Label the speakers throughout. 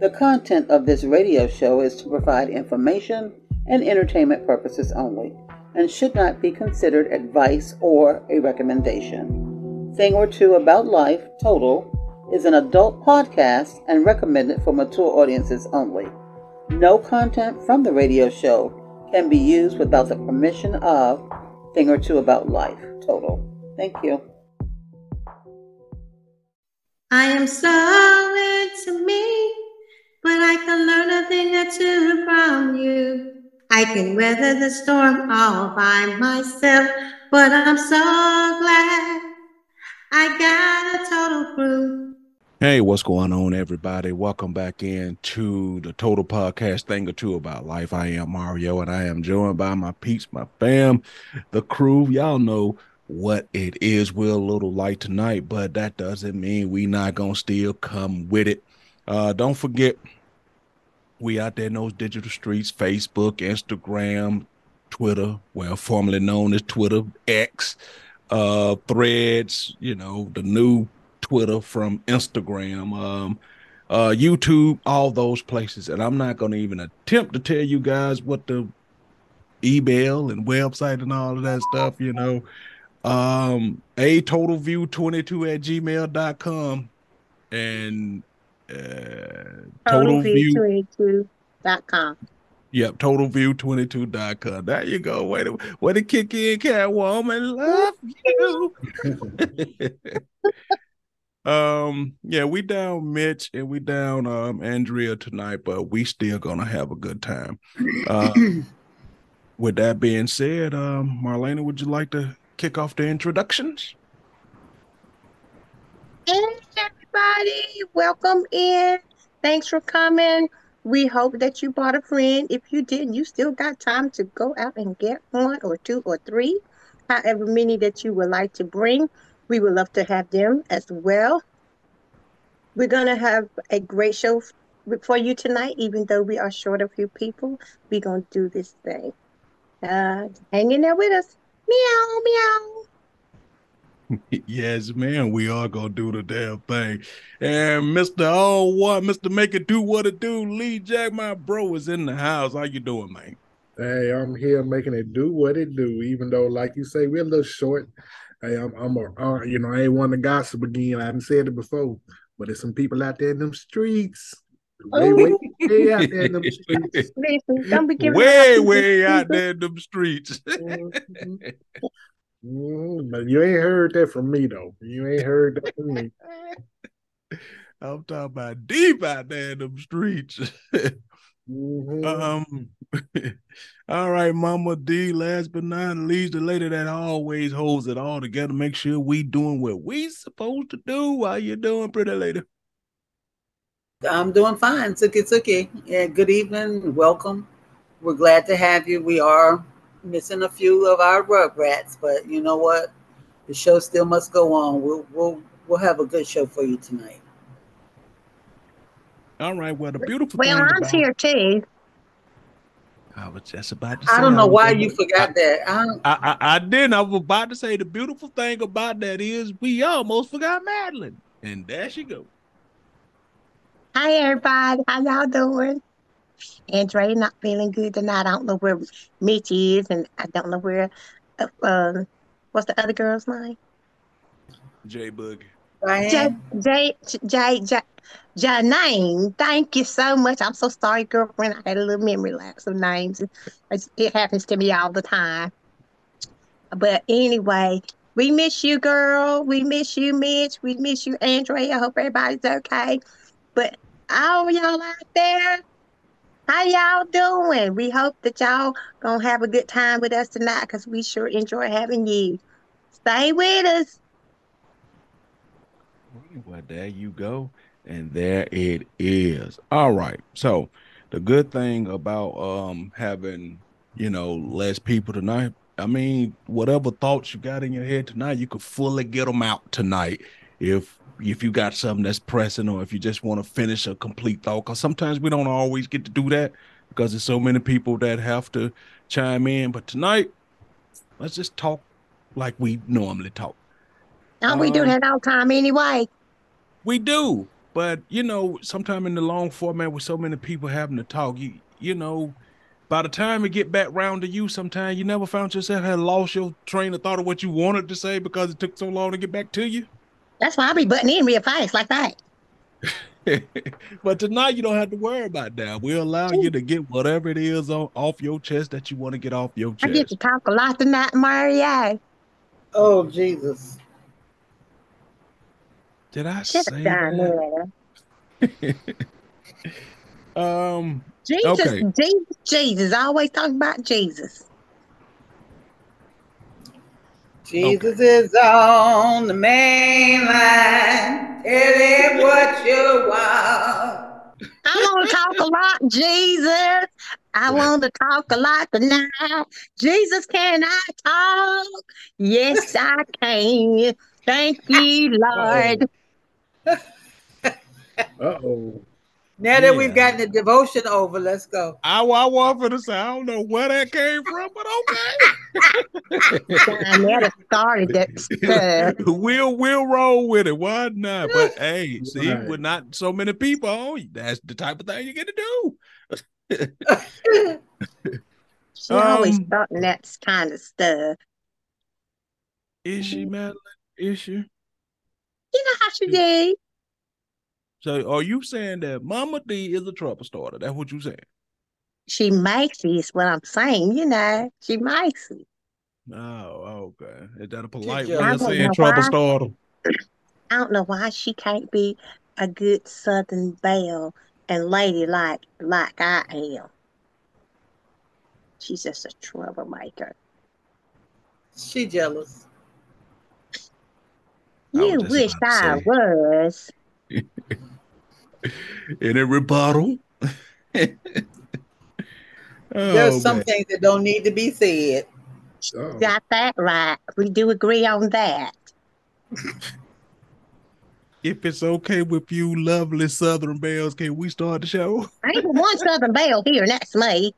Speaker 1: The content of this radio show is to provide information and entertainment purposes only and should not be considered advice or a recommendation. Thing or Two About Life Total is an adult podcast and recommended for mature audiences only. No content from the radio show can be used without the permission of Thing or Two About Life Total. Thank you.
Speaker 2: I am so into me, but I can learn a thing or two from you. I can weather the storm all by myself, but I'm so glad I got a total crew.
Speaker 3: Hey, what's going on, everybody? Welcome back in to the Total Podcast Thing or Two About Life. I am Mario, and I am joined by my peeps, my fam, the crew. Y'all know what it is. We're a little light tonight, but that doesn't mean we not gonna still come with it. Uh, don't forget, we out there in those digital streets: Facebook, Instagram, Twitter. Well, formerly known as Twitter X, uh, Threads. You know the new Twitter from Instagram. Um, uh, YouTube, all those places. And I'm not going to even attempt to tell you guys what the email and website and all of that stuff, you know. Um, a total view 22 at gmail.com and uh,
Speaker 2: total view 22.com.
Speaker 3: Yep, totalview22.com. There you go. Way to way to kick in, Catwoman. Love you. Um, yeah, we down Mitch and we down um Andrea tonight, but we still gonna have a good time. Uh, with that being said, um, Marlena, would you like to kick off the introductions?
Speaker 2: Everybody, welcome in. Thanks for coming. We hope that you bought a friend. If you didn't, you still got time to go out and get one or two or three, however many that you would like to bring. We would love to have them as well. We're going to have a great show for you tonight, even though we are short of a few people. We're going to do this thing. Uh, hang in there with us. Meow,
Speaker 3: meow. yes, man, we are gonna do the damn thing. And Mr. Oh what, Mr. Make It Do What It Do, Lee Jack, my bro, is in the house. How you doing, man?
Speaker 4: Hey, I'm here making it do what it do, even though, like you say, we're a little short. Hey, I'm, I'm a, uh, you know, I ain't want to gossip again. I haven't said it before, but there's some people out there in them streets. Way, way, way out there in them streets.
Speaker 3: way, way out there in them streets.
Speaker 4: Mm-hmm. Mm, but you ain't heard that from me, though. You ain't heard that from me.
Speaker 3: I'm talking about deep out there in them streets. Mm-hmm. Um, all right, Mama D. Last but not least, the lady that always holds it all together. Make sure we doing what we supposed to do. How you doing, pretty lady?
Speaker 1: I'm doing fine. Suki Suki. Yeah, good evening. Welcome. We're glad to have you. We are missing a few of our rugrats, but you know what? The show still must go on. We'll we'll we'll have a good show for you tonight.
Speaker 3: All right. Well, the beautiful
Speaker 2: well,
Speaker 3: thing.
Speaker 2: I'm about, here too.
Speaker 3: I was just about to say.
Speaker 1: I don't know why you forgot that.
Speaker 3: I, I, I, I didn't. I was about to say the beautiful thing about that is we almost forgot Madeline, and there she go.
Speaker 2: Hi everybody, how y'all doing? Andre not feeling good tonight. I don't know where Mitch is, and I don't know where. Uh, um, what's the other girl's name?
Speaker 3: J Boog.
Speaker 2: J J J J Janine, thank you so much. I'm so sorry, girlfriend. I had a little memory lapse of names. It happens to me all the time. But anyway, we miss you, girl. We miss you, Mitch. We miss you, Andre. I hope everybody's okay. But all y'all out there, how y'all doing? We hope that y'all gonna have a good time with us tonight because we sure enjoy having you. Stay with us.
Speaker 3: Well, there you go. And there it is. All right. So the good thing about um having, you know, less people tonight, I mean, whatever thoughts you got in your head tonight, you could fully get them out tonight if if you got something that's pressing or if you just want to finish a complete thought. Because sometimes we don't always get to do that because there's so many people that have to chime in. But tonight, let's just talk like we normally talk.
Speaker 2: Don't um, we do that all the time anyway?
Speaker 3: We do. But you know, sometime in the long format with so many people having to talk, you you know, by the time it get back round to you, sometimes you never found yourself had lost your train of thought of what you wanted to say because it took so long to get back to you.
Speaker 2: That's why I be butting in real fast like that.
Speaker 3: but tonight you don't have to worry about that. We'll allow you to get whatever it is on off your chest that you want to get off your chest.
Speaker 2: I get to talk a lot tonight, Mario.
Speaker 1: Oh, Jesus.
Speaker 3: Did I
Speaker 2: Sit
Speaker 3: say that?
Speaker 2: there.
Speaker 3: Um,
Speaker 2: Jesus,
Speaker 3: Okay.
Speaker 2: Jesus, Jesus. I always talk about Jesus.
Speaker 1: Jesus is on the main line. Tell him what you want.
Speaker 2: I want to talk a lot, Jesus. I want to talk a lot tonight. Jesus, can I talk? Yes, I can. Thank you, Lord.
Speaker 4: Uh oh.
Speaker 1: Now that
Speaker 3: Yeah.
Speaker 1: we've gotten the devotion over, let's go.
Speaker 3: I, I want for to say I don't know where that came from, but
Speaker 2: I never started that stuff.
Speaker 3: we'll we'll roll with it. Why not? But hey, see,
Speaker 4: Right.
Speaker 3: with not so many people on, that's the type of thing you get to do.
Speaker 2: She always
Speaker 3: Um,
Speaker 2: starting that kind of stuff.
Speaker 3: Is she Madeline? Is she?
Speaker 2: You know how she do.
Speaker 3: So are you saying that Mama D is a trouble starter? That's what you saying?
Speaker 2: She makes it, is what I'm saying. You know, she makes it.
Speaker 3: Oh, okay. Is that a polite way
Speaker 2: I
Speaker 3: of saying trouble
Speaker 2: why.
Speaker 3: starter?
Speaker 2: I don't know why she can't be a good Southern belle and lady like like I am. She's just a troublemaker.
Speaker 1: she jealous.
Speaker 2: You
Speaker 3: just
Speaker 2: wish I
Speaker 3: say.
Speaker 2: was.
Speaker 3: Any rebuttal?
Speaker 1: There's
Speaker 3: Oh,
Speaker 1: some
Speaker 3: man.
Speaker 1: things that don't need to be said.
Speaker 4: Uh-oh.
Speaker 2: Got that right. We do agree on that.
Speaker 3: If it's okay with you, lovely Southern Bells, can we start the show?
Speaker 2: Ain't but one Southern belle here, and that's me.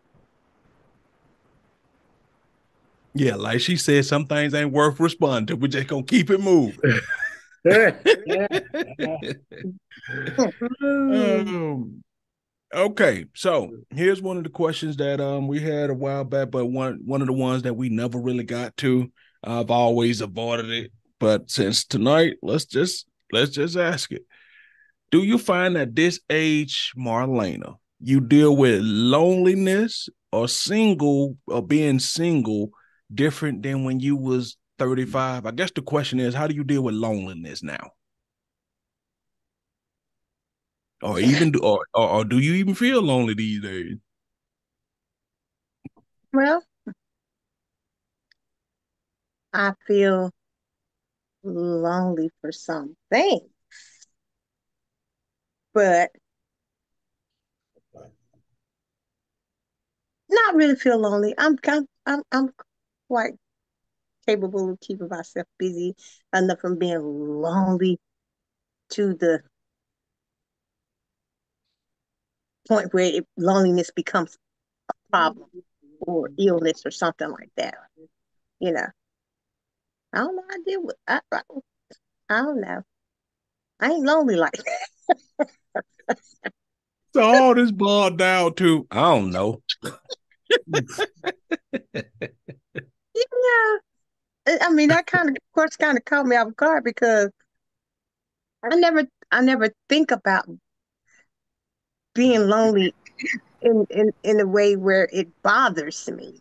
Speaker 3: Yeah, like she said, some things ain't worth responding to. We're just gonna keep it moving. um, okay, so here's one of the questions that um we had a while back, but one one of the ones that we never really got to. I've always avoided it, but since tonight, let's just let's just ask it. Do you find that this age, Marlena, you deal with loneliness or single or being single different than when you was 35? I guess the question is, how do you deal with loneliness now? Or even do or, or, or do you even feel lonely these days?
Speaker 2: Well, I feel lonely for some things, but not really feel lonely. I'm I'm I'm, I'm quite capable of keeping myself busy enough from being lonely to the point where it, loneliness becomes a problem or mm-hmm. illness or something like that. You know, I don't know. I deal with. I, I, I don't know. I ain't lonely like that.
Speaker 3: So all this boiled down to I don't know.
Speaker 2: Yeah. I I mean, that kind of, of course, kind of caught me off guard because I never, I never think about being lonely in in in a way where it bothers me.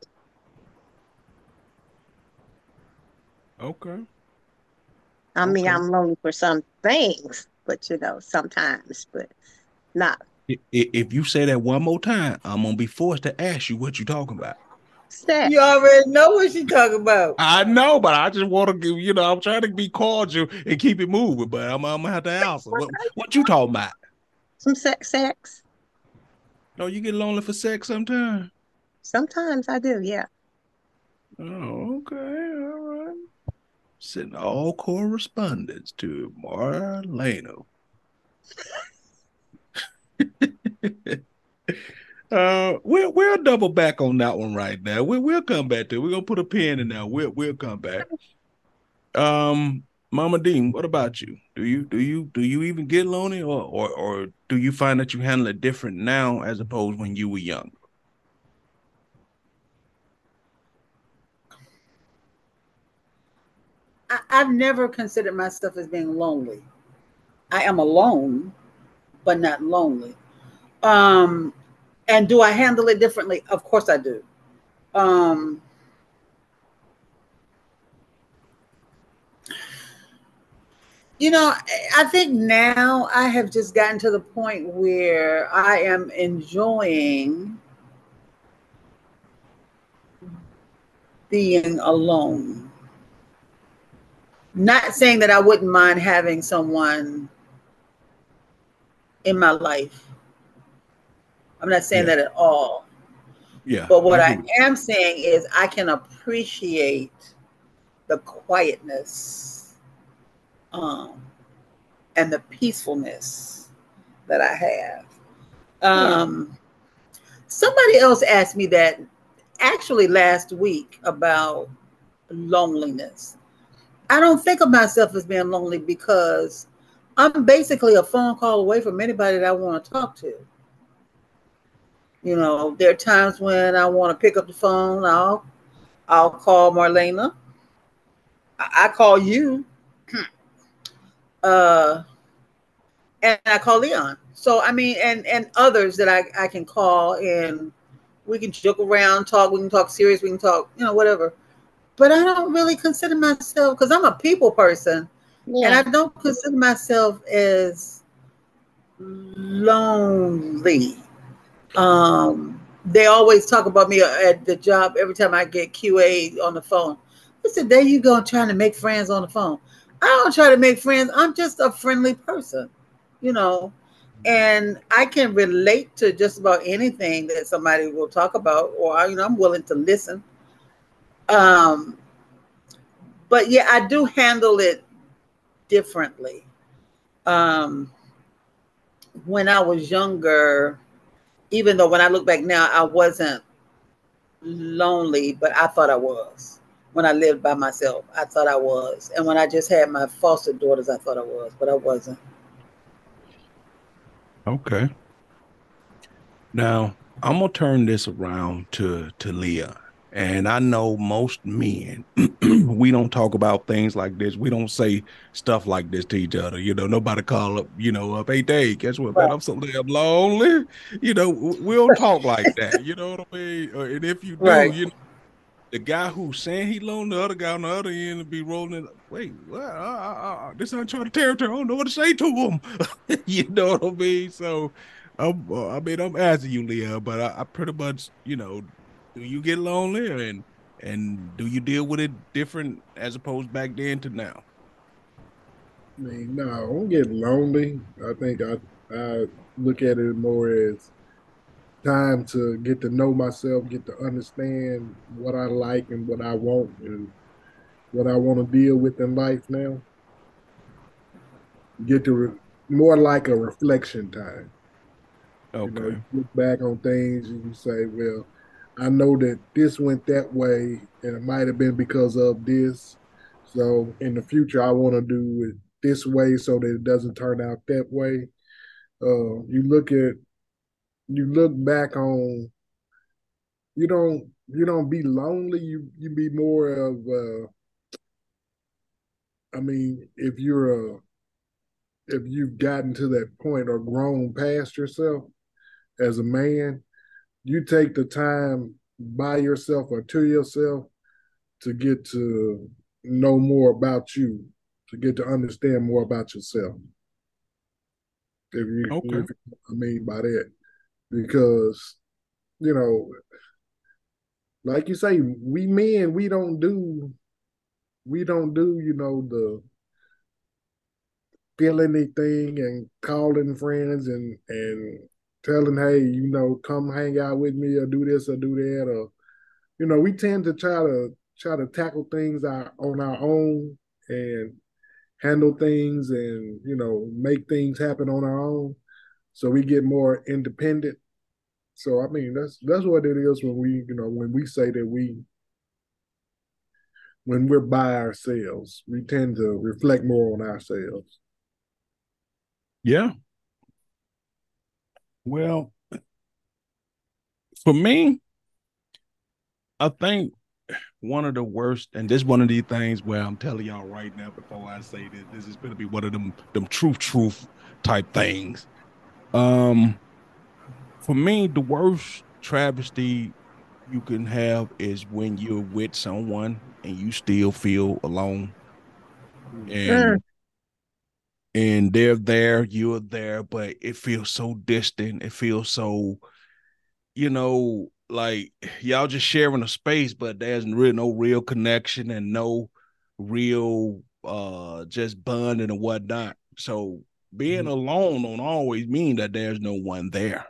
Speaker 3: Okay.
Speaker 2: I mean,
Speaker 3: Okay.
Speaker 2: I'm lonely for some things, but you know, sometimes, but not
Speaker 3: I- i- If you say that one more time, I'm gonna be forced to ask you what you're talking about.
Speaker 2: sex.
Speaker 1: You already know what she talking about.
Speaker 3: I know, but I just want to give you know I'm trying to be cordial and keep it moving, but I'm, I'm gonna have to answer. What, what you talking about?
Speaker 2: Some sex, sex.
Speaker 3: Oh, you get lonely for sex sometimes.
Speaker 2: Sometimes I do, yeah.
Speaker 3: Oh, okay, all right. Sending all correspondence to Marlena. uh, we'll we'll double back on that one right now. We we'll come back to. it. We're gonna put a pin in there. We'll we'll come back. Um, Mama Dean, what about you? Do you do you do you even get lonely, or or or do you find that you handle it different now as opposed when you were young?
Speaker 5: I, I've never considered myself as being lonely. I am alone, but not lonely. Um, and do I handle it differently? Of course I do. Um, you know, I think now I have just gotten to the point where I am enjoying being alone. Not saying that I wouldn't mind having someone in my life. I'm not saying yeah. that at all.
Speaker 3: Yeah.
Speaker 5: But what I, I am saying is I can appreciate the quietness um, and the peacefulness that I have. Um, somebody else asked me that actually last week about loneliness. I don't think of myself as being lonely because I'm basically a phone call away from anybody that I want to talk to. You know, there are times when I want to pick up the phone. I'll I'll call Marlena. I, I call you. uh, and I call Leon. So I mean, and and others that I I can call and we can joke around, talk. We can talk serious. We can talk, you know, whatever. But I don't really consider myself because I'm a people person, yeah. and I don't consider myself as lonely. Um, they always talk about me at the job every time I get QA on the phone. I said, "There you go, trying to make friends on the phone." I don't try to make friends. I'm just a friendly person, you know, and I can relate to just about anything that somebody will talk about, or you know, I'm willing to listen. Um, but yeah, I do handle it differently. Um, when I was younger, even though when I look back now, I wasn't lonely, but I thought I was when I lived by myself. I thought I was. And when I just had my foster daughters, I thought I was, but I wasn't.
Speaker 3: Okay. Now, I'm going to turn this around to to Leah. And I know most men, we don't talk about things like this. We don't say stuff like this to each other. You know, nobody call up, you know, up, hey, Dave, guess what, man? I'm so damn lonely. You know, we don't talk like that. You know what I mean? Uh, and if you do, right. you know, the guy who's saying he lonely, the other guy on the other end will be rolling. Wait, what? Uh, uh, uh, this uncharted territory. I don't know what to say to him. you know what I mean? So, I'm, uh, I mean, I'm asking you, Leah, but I, I pretty much, you know, do you get lonely and and do you deal with it different as opposed back then to now?
Speaker 4: I mean, no, I don't get lonely. I think I I look at it more as time to get to know myself, get to understand what I like and what I want and what I want to deal with in life now. Get to re- more like a reflection time.
Speaker 3: Okay. You know,
Speaker 4: look back on things and you say, well, I know that this went that way and it might have been because of this. So in the future, I want to do it this way so that it doesn't turn out that way. Uh, you look at you look back on you don't you don't be lonely. You you be more of uh i mean if you're a if you've gotten to that point or grown past yourself as a man you take the time by yourself or to yourself to get to know more about you to get to understand more about yourself. If you, okay. if, I mean by that because you know like you say we men we don't do we don't do you know the feel anything and calling friends and and telling hey you know come hang out with me or do this or do that or you know we tend to try to try to tackle things our, on our own and handle things and you know make things happen on our own. So we get more independent so I mean that's that's what it is when we you know when we say that we when we're by ourselves. We tend to reflect more on ourselves.
Speaker 3: Yeah. Well, for me, I think one of the worst, and this one of these things where I'm telling y'all right now before I say this, this is gonna be one of them them truth truth type things. Um, for me, the worst travesty you can have is when you're with someone and you still feel alone, and mm. and they're there, you're there, but it feels so distant. It feels so, you know, like y'all just sharing a space, but there's really no real connection and no real uh just bonding and whatnot. So being mm-hmm. alone don't always mean that there's no one there.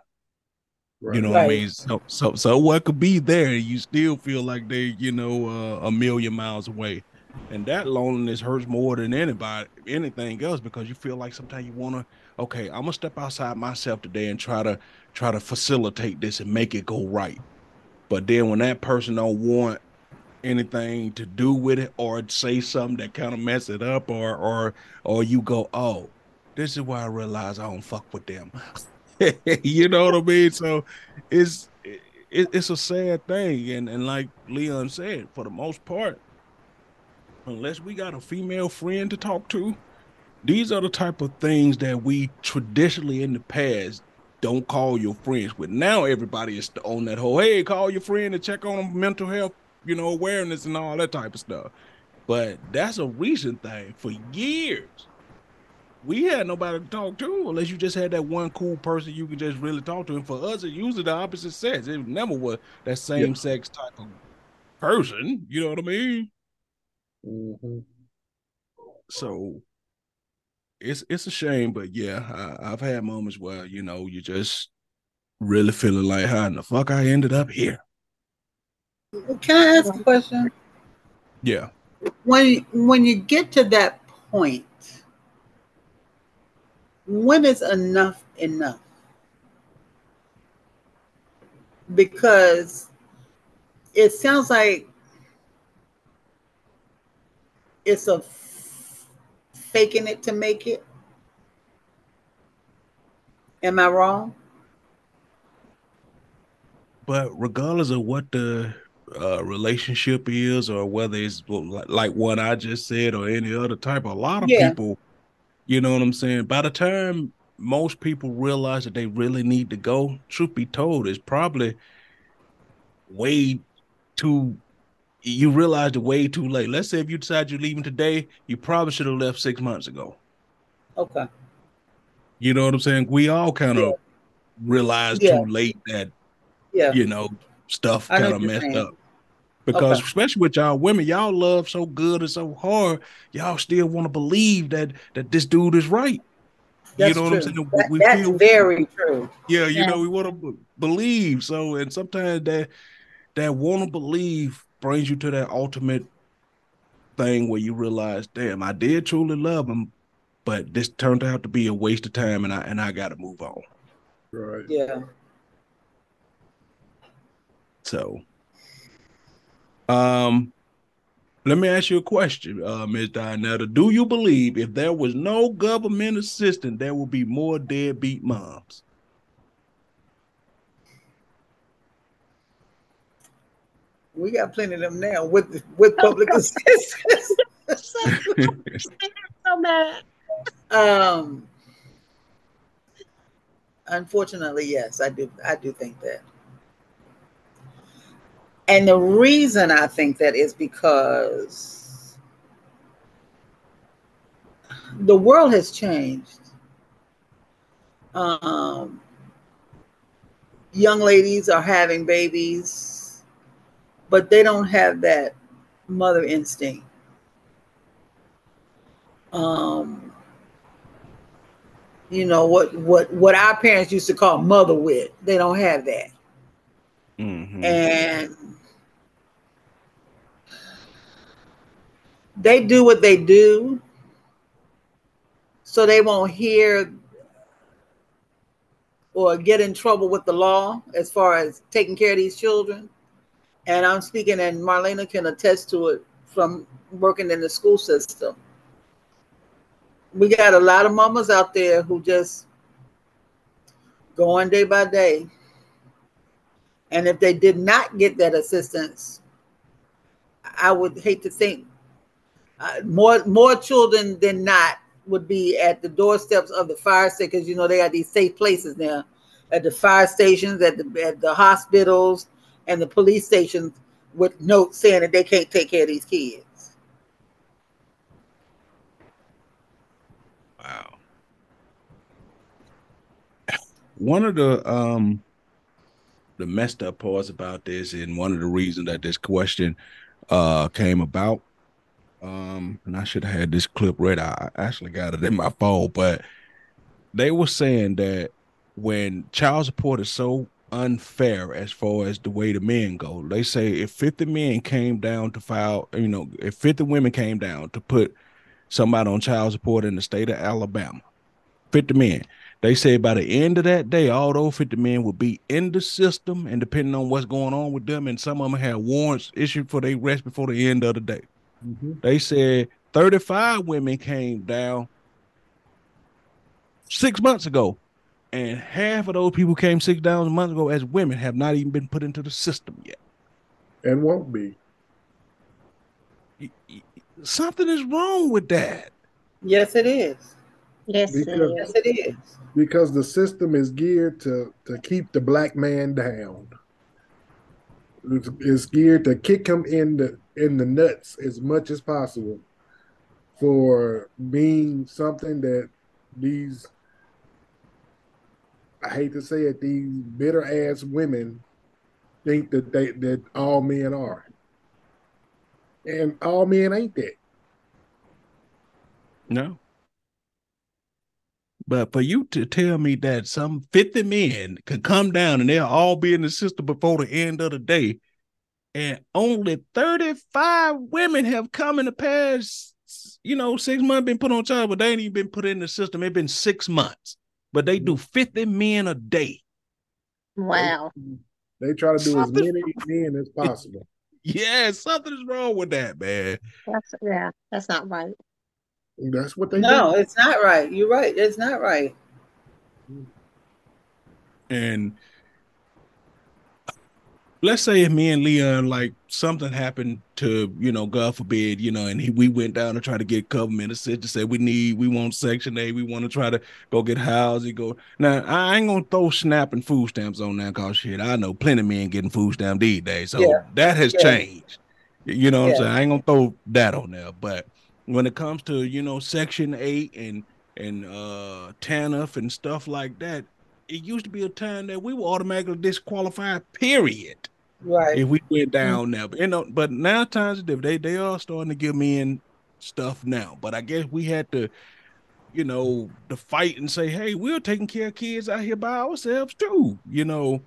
Speaker 3: Right. You know right. what I mean? So so so what could be there? You still feel like they, you know, uh, a million miles away. And that loneliness hurts more than anybody anything else because you feel like sometimes you wanna, okay, I'm gonna step outside myself today and try to try to facilitate this and make it go right. But then when that person don't want anything to do with it or say something that kind of mess it up or or or you go, oh, this is why I realize I don't fuck with them. you know what I mean? So it's it, it's a sad thing, and and like Leon said, for the most part, unless we got a female friend to talk to, these are the type of things that we traditionally in the past don't call your friends with. Now everybody is on that whole, hey, call your friend to check on them mental health, you know, awareness and all that type of stuff. But that's a recent thing. For years, we had nobody to talk to unless you just had that one cool person you could just really talk to. And for us, it usually the opposite sex. It never was that same yeah. sex type of person. You know what I mean? Mm-hmm. So it's it's a shame, but yeah, I, have had moments where you know you just really feeling like how in the fuck I ended up here.
Speaker 5: Can I ask a question?
Speaker 3: Yeah.
Speaker 5: When when you get to that point, when is enough enough? Because it sounds like it's a faking it to make it. Am I wrong?
Speaker 3: But regardless of what the uh, relationship is, or whether it's like what I just said, or any other type, a lot of yeah. people, you know what I'm saying. By the time most people realize that they really need to go, truth be told, it's probably way too you realize it way too late. Let's say if you decide you're leaving today, you probably should have left six months ago.
Speaker 5: Okay.
Speaker 3: You know what I'm saying? We all kind of yeah. realized yeah. too late that, yeah, you know, stuff kind of messed saying. up. Because okay. especially with y'all women, y'all love so good and so hard, y'all still want to believe that that this dude is right.
Speaker 5: That's you know true. what I'm saying? That, we that's feel, very true.
Speaker 3: Yeah, you yeah. know, we want to b- believe. So, and sometimes that that want to believe brings you to that ultimate thing where you realize, damn, I did truly love him, but this turned out to be a waste of time, and I and I got to move on.
Speaker 4: Right.
Speaker 5: Yeah.
Speaker 3: So, um, let me ask you a question, uh, Ms. Dianetta. Do you believe if there was no government assistance, there would be more deadbeat moms?
Speaker 5: We got plenty of them now with with public assistance.
Speaker 2: so mad.
Speaker 5: Um, unfortunately, yes, I do. I do think that. And the reason I think that is because the world has changed. Um, young ladies are having babies but they don't have that mother instinct. Um, you know what what what our parents used to call mother wit. They don't have that, mm-hmm. and they do what they do, so they won't hear or get in trouble with the law as far as taking care of these children and I'm speaking, and Marlena can attest to it from working in the school system. We got a lot of mamas out there who just go on day by day. And if they did not get that assistance, I would hate to think uh, more more children than not would be at the doorsteps of the fire station because you know they got these safe places now at the fire stations, at the at the hospitals, and the police stations with notes saying that they can't take care of these kids.
Speaker 3: Wow. One of the um the messed up parts about this, and one of the reasons that this question uh came about. Um, and I should have had this clip read. I actually got it in my phone, but they were saying that when child support is so unfair as far as the way the men go. They say if 50 men came down to file, you know, if 50 women came down to put somebody on child support in the state of Alabama, 50 men, they say by the end of that day, all those 50 men would be in the system, and depending on what's going on with them, and some of them have warrants issued for their arrest before the end of the day. Mm-hmm. They said 35 women came down six months ago and half of those people came six thousand months ago as women have not even been put into the system yet.
Speaker 4: And won't be.
Speaker 3: Something is wrong with that.
Speaker 5: Yes, it is.
Speaker 2: Yes,
Speaker 5: because, yes, it is.
Speaker 4: Because the system is geared to to keep the black man down. It's, it's geared to kick him in the in the nuts as much as possible for being something that these I hate to say it, these bitter ass women think that they that all men are. And all men ain't that.
Speaker 3: No. But for you to tell me that some 50 men could come down and they'll all be in the system before the end of the day, and only 35 women have come in the past, you know, six months been put on child, but they ain't even been put in the system. It's been six months but they do 50 men a day.
Speaker 2: Wow.
Speaker 4: They, they try to do something, as many men as possible.
Speaker 3: Yeah, something is wrong with that, man.
Speaker 2: That's yeah, that's not right.
Speaker 4: That's what they
Speaker 5: No, do. it's not right. You're right. It's not right.
Speaker 3: And let's say if me and Leon like something happened to you know God forbid you know and he, we went down to try to get government assistance say we need we want Section Eight we want to try to go get housing go now I ain't gonna throw SNAP and food stamps on that cause shit I know plenty of men getting food stamps these days so yeah. that has yeah. changed you know what yeah. I'm saying I ain't gonna throw that on there but when it comes to you know Section Eight and and uh TANF and stuff like that it used to be a time that we were automatically disqualified period
Speaker 5: Right.
Speaker 3: If we went mm-hmm. down now, but you know, but now times are different. They they are starting to give me in stuff now. But I guess we had to, you know, to fight and say, hey, we're taking care of kids out here by ourselves too, you know.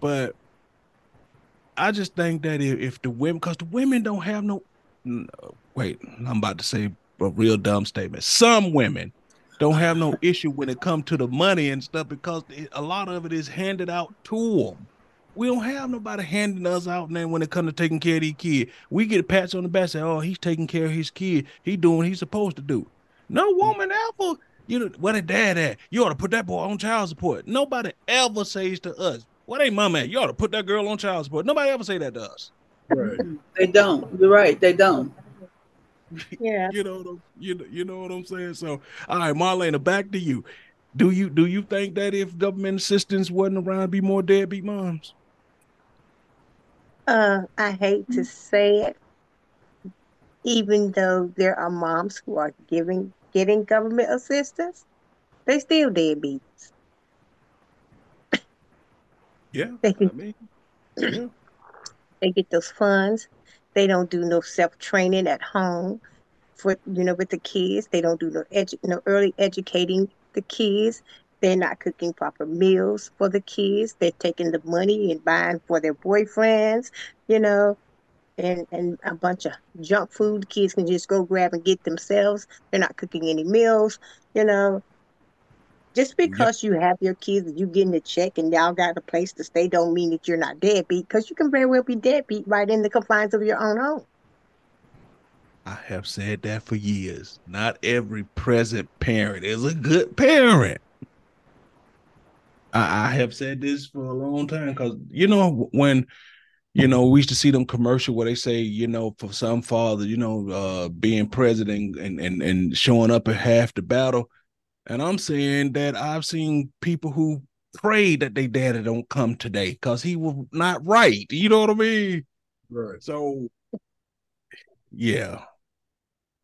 Speaker 3: But I just think that if, if the women, because the women don't have no, no, wait, I'm about to say a real dumb statement. Some women don't have no issue when it comes to the money and stuff because a lot of it is handed out to them. We don't have nobody handing us out now when it comes to taking care of these kids. We get pats on the back, say, "Oh, he's taking care of his kid. He doing what he's supposed to do." No woman ever, you know, where the dad at? You ought to put that boy on child support. Nobody ever says to us, "What ain't mom at? You ought to put that girl on child support." Nobody ever say that to us.
Speaker 5: Right. they don't. You're right. They don't.
Speaker 2: Yeah.
Speaker 3: you know, you know, you know what I'm saying. So, all right, Marlena, back to you. Do you do you think that if government assistance wasn't around, be more deadbeat moms?
Speaker 2: Uh, I hate to say it, even though there are moms who are giving getting government assistance, they still deadbeats.
Speaker 3: Yeah, they, I mean,
Speaker 2: yeah. they get those funds. They don't do no self training at home for you know with the kids. They don't do no edu- no early educating the kids. They're not cooking proper meals for the kids. They're taking the money and buying for their boyfriends, you know, and, and a bunch of junk food kids can just go grab and get themselves. They're not cooking any meals, you know. Just because yep. you have your kids and you getting a check and y'all got a place to stay don't mean that you're not deadbeat because you can very well be deadbeat right in the confines of your own home.
Speaker 3: I have said that for years. Not every present parent is a good parent. I, I have said this for a long time because you know when you know we used to see them commercial where they say you know for some father you know uh being president and and and showing up at half the battle, and I'm saying that I've seen people who pray that their daddy don't come today because he was not right. You know what I mean?
Speaker 4: Right.
Speaker 3: So yeah.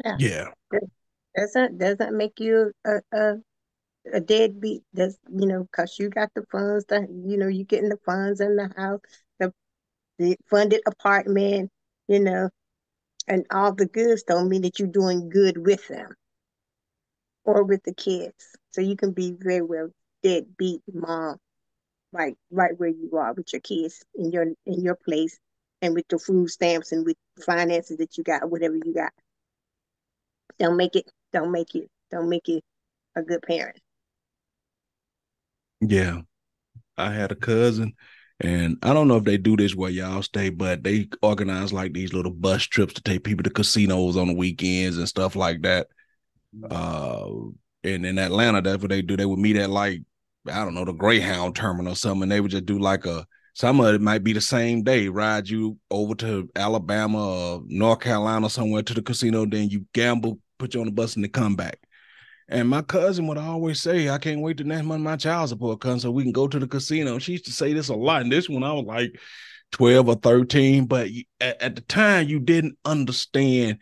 Speaker 2: Yeah.
Speaker 3: Yeah.
Speaker 2: Doesn't doesn't make you a, a a deadbeat. that's you know? Cause you got the funds. That you know you getting the funds in the house, the the funded apartment. You know, and all the goods don't mean that you're doing good with them or with the kids. So you can be very well deadbeat mom, right, right where you are with your kids in your in your place, and with the food stamps and with finances that you got, whatever you got. Don't make it. Don't make it. Don't make it a good parent.
Speaker 3: Yeah. I had a cousin, and I don't know if they do this where y'all stay, but they organize like these little bus trips to take people to casinos on the weekends and stuff like that. Uh, and in Atlanta, that's what they do. They would meet at like I don't know the Greyhound terminal or something. And they would just do like a some of it might be the same day, ride you over to Alabama or North Carolina somewhere to the casino, then you gamble, put you on the bus, and then come back. And my cousin would always say, I can't wait to next month my child support comes so we can go to the casino. She used to say this a lot. And this one I was like 12 or 13, but at, at the time you didn't understand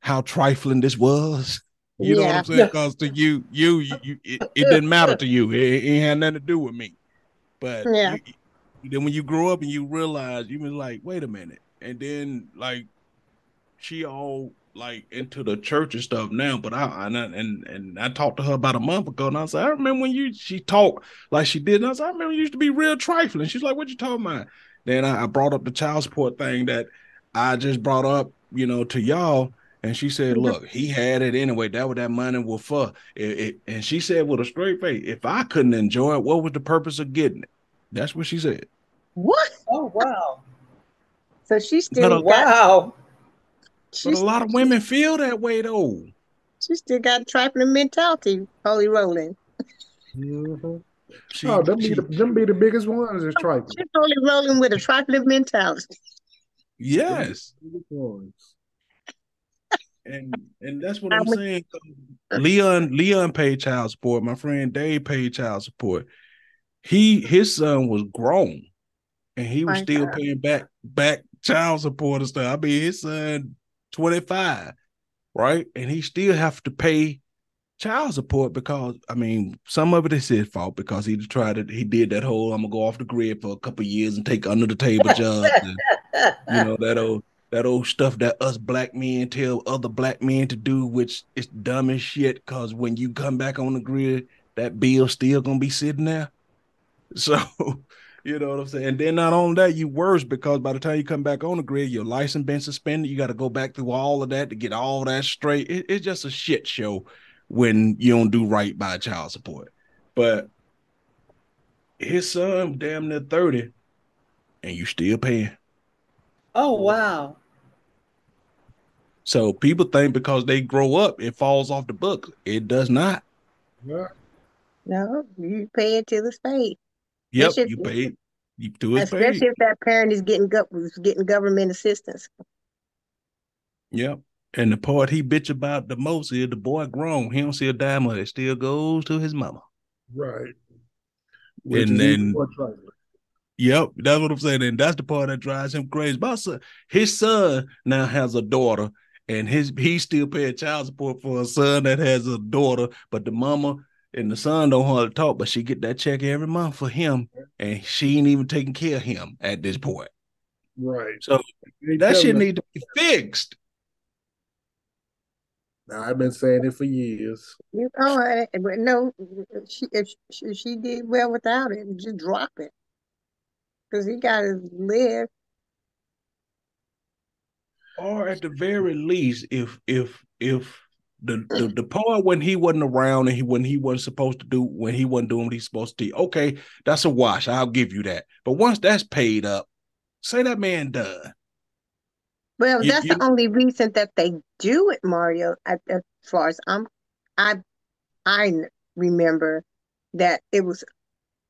Speaker 3: how trifling this was. You know what I'm saying? Because to you, you, you, you it, it didn't matter to you. It, it had nothing to do with me. But
Speaker 2: Yeah.
Speaker 3: you- then when you grow up and you realize, you been like, wait a minute. And then like she all like into the church and stuff now. But I and I, and and I talked to her about a month ago, and I said, I remember when you she talked like she did. And I said, I remember you used to be real trifling. She's like, what you talking about? Then I, I brought up the child support thing that I just brought up, you know, to y'all. And she said, mm-hmm. "Look, he had it anyway. That what that money was for." It, it- and she said with a straight face, "If I couldn't enjoy it, what was the purpose of getting it?" That's what she said.
Speaker 2: What?
Speaker 5: Oh wow.
Speaker 2: So she still
Speaker 3: a-
Speaker 2: got
Speaker 5: Wow.
Speaker 2: She,
Speaker 3: But a lot of women feel that way though.
Speaker 2: she still got trifling mentality, Holy Rolling.
Speaker 4: Mm-hmm.
Speaker 3: She,
Speaker 4: Oh, them be the them be the biggest ones. Is trifling.
Speaker 2: She's Holy Rolling with a trifling mentality.
Speaker 3: yes, and and that's what
Speaker 2: I
Speaker 3: I'm saying. Leon Leon paid child support. My friend Dave paid child support. He his son was grown, and he was
Speaker 2: My
Speaker 3: still
Speaker 2: God.
Speaker 3: paying back back child support and stuff. I mean, his son twenty five, right, and he still have to pay child support because I mean, some of it is his fault because he tried it. He did that whole I'm gonna go off the grid for a couple years and take under the table jobs. and, you know that old that old stuff that us black men tell other black men to do, which is dumb as shit. Cause when you come back on the grid, that bill still gonna be sitting there. So, you know what I'm saying. And then not only that, you worse because by the time you come back on the grid, your license been suspended. You got to go back through all of that to get all that straight. It- it's just a shit show when you don't do right by child support. But his son damn near 30, and you still paying.
Speaker 5: Oh wow.
Speaker 3: So people think because they grow up, it falls off the book. It does not.
Speaker 4: Yeah.
Speaker 2: No, you pay it to the paid.
Speaker 3: Yep,
Speaker 2: should-
Speaker 3: you paid. You do it
Speaker 2: Especially
Speaker 3: paid.
Speaker 2: if that parent is getting gov- getting government assistance.
Speaker 3: Yep. And the part he bitch about the most is the boy grown. He don't see a dime of it. Still goes to his mama.
Speaker 4: Right.
Speaker 3: And
Speaker 4: is
Speaker 3: then-
Speaker 4: more trifling.
Speaker 3: Yep, that's what I'm saying. And that's the part that drives him crazy. My son, his son now has a daughter, and his he's still paying child support for a son that has a daughter, but the mama and the son don't hardly talk, but she get that check every month for him, and she ain't even taking care of him at this point.
Speaker 4: Right.
Speaker 3: So
Speaker 4: They
Speaker 3: that
Speaker 4: tell
Speaker 3: shit need to be fixed.
Speaker 4: Now, I've been saying it for years.
Speaker 2: You know, but no, she if she, she did well without it, just drop it. Because he got to live.
Speaker 3: or at the very least, if if if the, the the part when he wasn't around and he when he wasn't supposed to do when he wasn't doing what he's supposed to do, okay, that's a wash. I'll give you that. But once that's paid up, say that man done.
Speaker 2: Well,
Speaker 3: You-
Speaker 2: that's
Speaker 3: you-
Speaker 2: the only reason that they do it, Mario. As, as far as I'm, I I remember that it was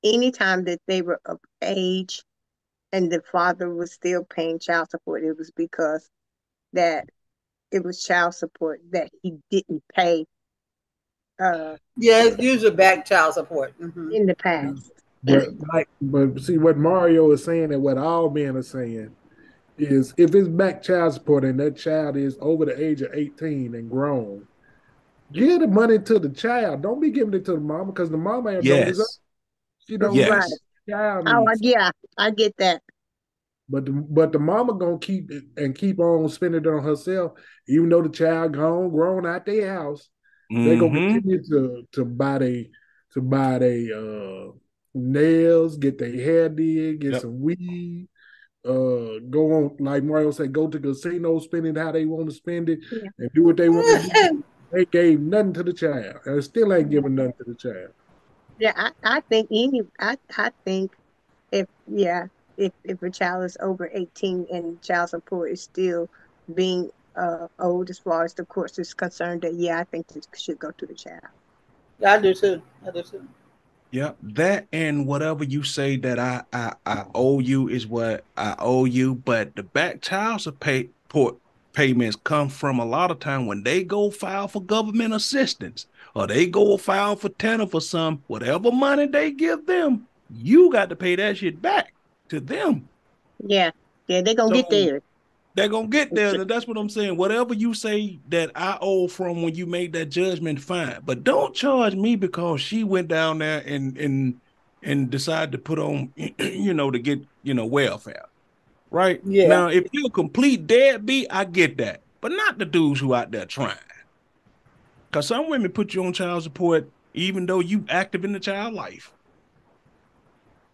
Speaker 2: anytime that they were of age, and the father was still paying child support. It was because that it was child support that he didn't pay uh,
Speaker 5: Yeah, it's usually back child support. Mhm.
Speaker 2: in the past.
Speaker 4: But like, but see what Mario is saying and what all men are saying is if it's back child support and that child is over the age of 18 and grown, give the money to the child. Don't be giving it to the mama because the mama ain't doing
Speaker 3: Yes.
Speaker 4: it. She don't
Speaker 3: Yes.
Speaker 2: Right.
Speaker 4: child
Speaker 2: Oh, yeah, I get that.
Speaker 4: But the, but the mama gonna keep it and keep on spending it on herself, even though the child gone grown out their house. They gonna
Speaker 3: Mhm.
Speaker 4: continue to to buy they to buy they uh nails, get their hair did, get
Speaker 3: Yep.
Speaker 4: some weed, uh go on like Mario said, go to casino, spend it how they want to spend it,
Speaker 2: Yeah.
Speaker 4: and do what they want to do. They gave nothing to the child. And still ain't giving nothing to the child.
Speaker 2: Yeah, I, I think any I, I think if yeah, if if a child is over eighteen and child support is still being uh owed as far as the courts is concerned, that yeah, I think it should go to the child.
Speaker 5: Yeah, I do too. I do too.
Speaker 3: Yeah, that and whatever you say that I, I I owe you is what I owe you. But the back child support payments come from a lot of time when they go file for government assistance or they go file for TANF for some whatever money they give them, you got to pay that shit back to them.
Speaker 2: Yeah, yeah, they're gonna get there.
Speaker 3: They're gonna get there. and That's what I'm saying. Whatever you say that I owe from when you made that judgment, fine. But don't charge me because she went down there and and and decided to put on, you know, to get you know welfare. Right?
Speaker 5: Yeah.
Speaker 3: Now, if you're a complete deadbeat, I get that. But not the dudes who out there trying. Cause some women put you on child support even though you active in the child life.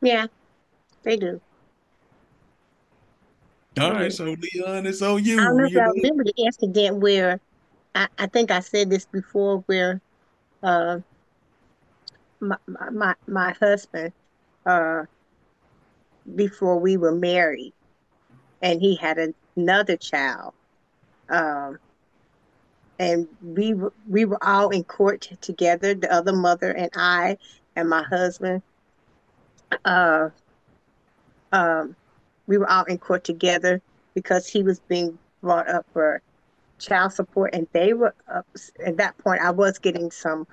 Speaker 2: Yeah, they do.
Speaker 3: All right, so Leon, it's on you.
Speaker 2: I don't know if
Speaker 3: you
Speaker 2: I
Speaker 3: know?
Speaker 2: remember the incident where I, I think I said this before where uh my my my, my husband uh before we were married and he had another child um and we were we were all in court together the other mother and I and my husband uh um we were all in court together because he was being brought up for child support and they were up at that point I was getting some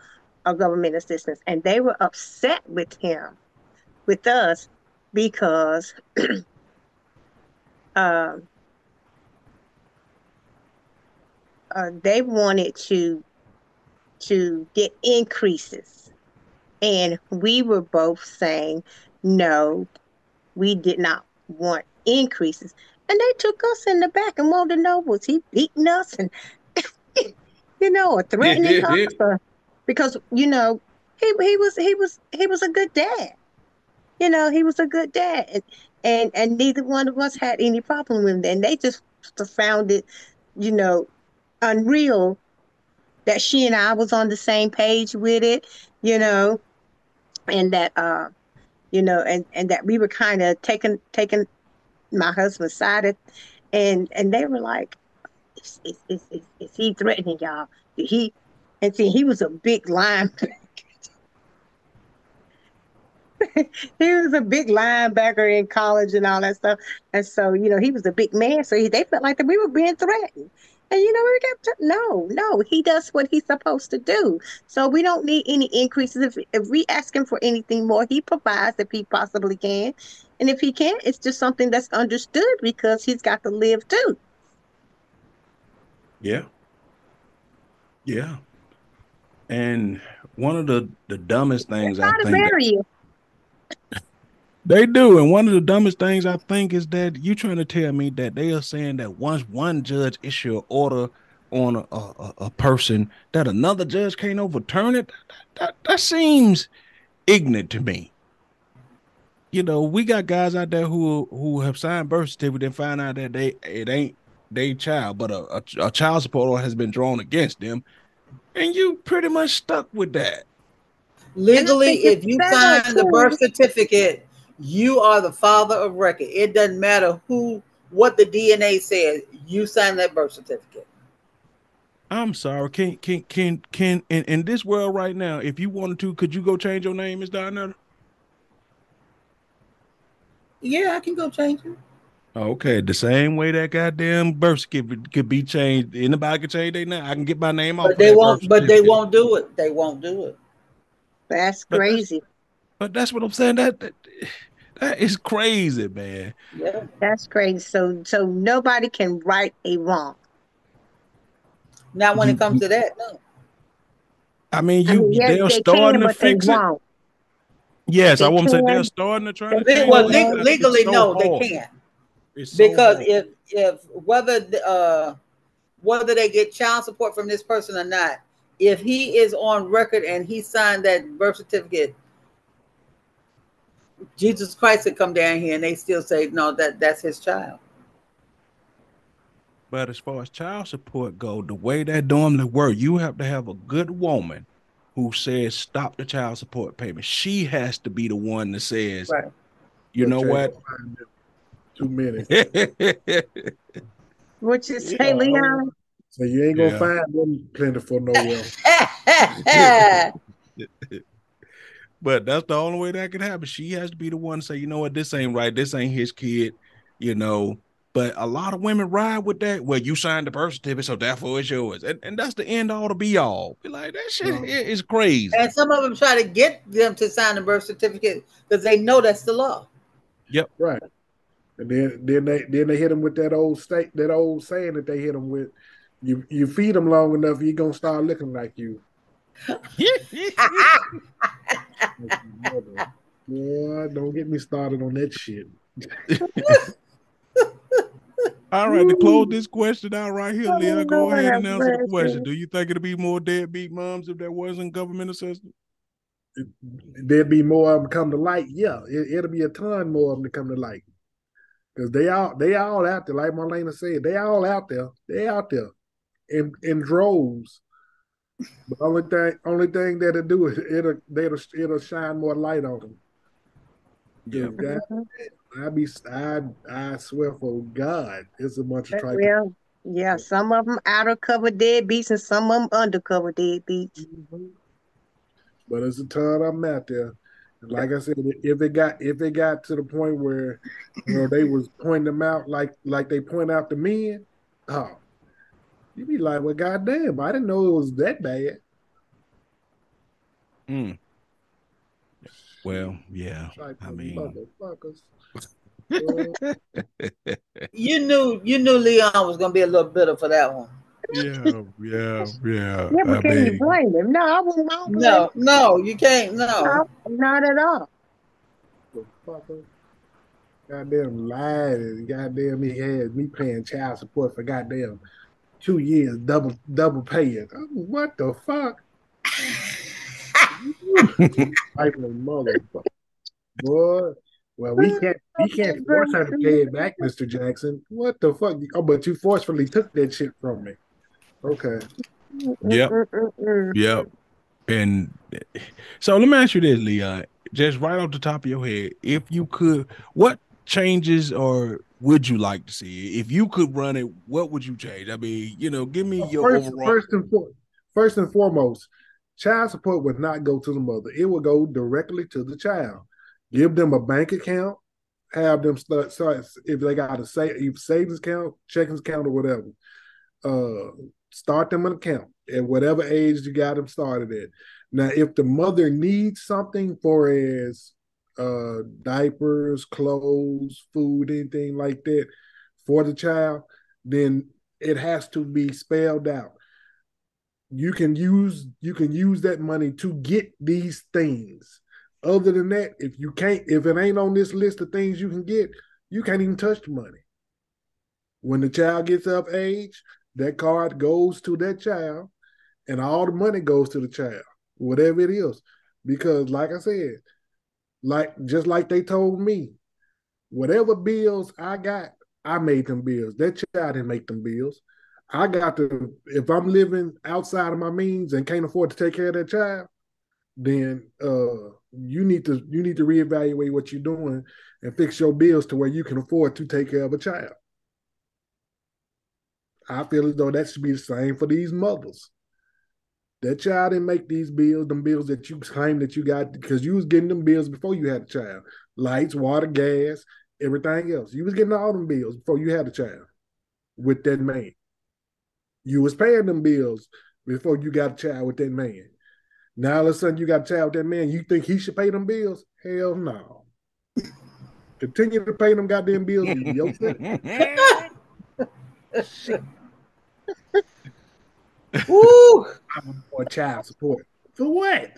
Speaker 2: uh, government assistance and they were upset with him with us because um uh, they wanted to to get increases and we were both saying no we did not want increases. And they took us in the back and wanted to know was he beating us? And you know or threatening us or, because you know he he was he was he was a good dad. You know he was a good dad. And and, and neither one of us had any problem with him. And they just found it you know unreal that she and I was on the same page with it you know and that uh you know and and that we were kind of taking taking my husband's side and and they were like is, is, is, is, is he threatening y'all? Did he and see he was a big linebacker he was a big linebacker in college and all that stuff. And so you know he was a big man so he, they felt like that we were being threatened and you know we kept t- no no he does what he's supposed to do. So we don't need any increases. If, if we ask him for anything more he provides if he possibly can. And if he can't it's just something that's understood because he's got to live too.
Speaker 3: Yeah. Yeah. And one of the the dumbest things I think that- they do, and one of the dumbest things I think is that you trying to tell me that they are saying that once one judge issue an order on a, a, a- a person, that another judge can't overturn it. That, that seems ignorant to me. You know, we got guys out there who who have signed birth certificate and find out that they it ain't they child, but a, a, a child support order has been drawn against them, and you pretty much stuck with that.
Speaker 5: Legally, if you sign the birth certificate, you are the father of record. It doesn't matter who what the DNA says. You sign that birth certificate.
Speaker 3: I'm sorry. Can can can can in, in this world right now, if you wanted to, could you go change your name, Miss Donetta?
Speaker 5: Yeah, I can go change it.
Speaker 3: Okay, the same way that goddamn birth certificate could be changed. Anybody can change their name. I can get my name off.
Speaker 5: But they won't. But they won't do it. They won't do it.
Speaker 2: That's crazy.
Speaker 3: But that's what I'm saying. That, that that is crazy, man.
Speaker 5: Yeah,
Speaker 2: that's crazy. So so nobody can right a wrong.
Speaker 5: Not when it comes to that, no.
Speaker 3: I mean, you I mean, yes, they're starting can, to fix it. Won't. Yes, they I won't say they're starting to try to.
Speaker 5: Well, legally, legally so no, hard. they can't. So because hard. if if whether uh whether they get child support from this person or not, if he is on record and he signed that birth certificate, Jesus Christ had come down here and they still say no, that that's his child.
Speaker 3: But as far as child support go, the way that normally work, you have to have a good woman who says stop the child support payment. She has to be the one that says, right. you know what?
Speaker 4: Two minutes.
Speaker 2: what you say, yeah. Leon?
Speaker 4: So you ain't gonna yeah. find them plentiful nowhere.
Speaker 3: but that's the only way that could happen. She has to be the one to say, you know what, this ain't right. This ain't his kid. You know, but a lot of women ride with that. Well, you signed the birth certificate, so therefore it's yours, and, and that's the end all to be all. Be like that shit is crazy.
Speaker 5: And some of them try to get them to sign the birth certificate because they know that's the law.
Speaker 3: Yep.
Speaker 4: Right. And then then they then they hit them with that old state that old saying that they hit them with. You you feed them long enough, you're gonna start looking like you. Boy, don't get me started on that shit.
Speaker 3: All right, to close this question out right here, Leah, go ahead and answer the question. Do you think it'd be more deadbeat moms if there wasn't government assistance?
Speaker 4: There'd be more of them come to light. Yeah, it, will be a ton more of them to come to light because they all they all out there. Like Marlena said, they all out there. They out there in in droves. The only thing only thing that'll do is it'll it'll it'll shine more light on them. Yeah, I be I I swear for God, it's a bunch of tripe.
Speaker 2: Well, yeah, some of them outer cover deadbeats and some of them undercover deadbeats. Mm-hmm.
Speaker 4: But it's a ton of them out there. And like I said, if it got if it got to the point where you know they was pointing them out like like they point out the men, oh, you'd be like, well, goddamn, I didn't know it was that bad.
Speaker 3: Hmm. Well, yeah. I mean,
Speaker 5: you knew you knew Leon was gonna be a little bitter for that one.
Speaker 3: Yeah, yeah, yeah.
Speaker 2: Yeah, but I can mean, you blame him? No, I wouldn't.
Speaker 5: No, no, you can't. No,
Speaker 2: no not at all.
Speaker 4: Goddamn lied. Goddamn, he had me paying child support for goddamn two years, double double paying. What the fuck? motherfucker. Boy, well, we can't we can't force her to pay it back, Mr. Jackson. What the fuck? Oh, but you forcefully took that shit from me. Okay.
Speaker 3: Yep. Yep. And so let me ask you this, Leon. Just right off the top of your head, if you could, what changes or would you like to see? If you could run it, what would you change? I mean, you know, give me your
Speaker 4: first,
Speaker 3: overall.
Speaker 4: First and, for, first and foremost, child support would not go to the mother. It would go directly to the child. Give them a bank account. Have them start, start if they got a say, savings account, checking account, or whatever. Uh, start them an account at whatever age you got them started at. Now, if the mother needs something for as uh, diapers, clothes, food, anything like that for the child, then it has to be spelled out. You can use you can use that money to get these things. Other than that if you can't if it ain't on this list of things you can get you can't even touch the money. When the child gets of age that card goes to that child and all the money goes to the child whatever it is. Because like i said like just like they told me whatever bills i got i made them bills that child didn't make them bills I got to if I'm living outside of my means and can't afford to take care of that child, then uh, you need to you need to reevaluate what you're doing and fix your bills to where you can afford to take care of a child. I feel as though that should be the same for these mothers. That child didn't make these bills, them bills that you claim that you got because you was getting them bills before you had a child. Lights, water, gas, everything else. You was getting all them bills before you had a child with that man. You was paying them bills before you got a child with that man. Now all of a sudden you got a child with that man. You think he should pay them bills? Hell no. Continue to pay them goddamn bills.
Speaker 5: Woo!
Speaker 4: or child support. For what?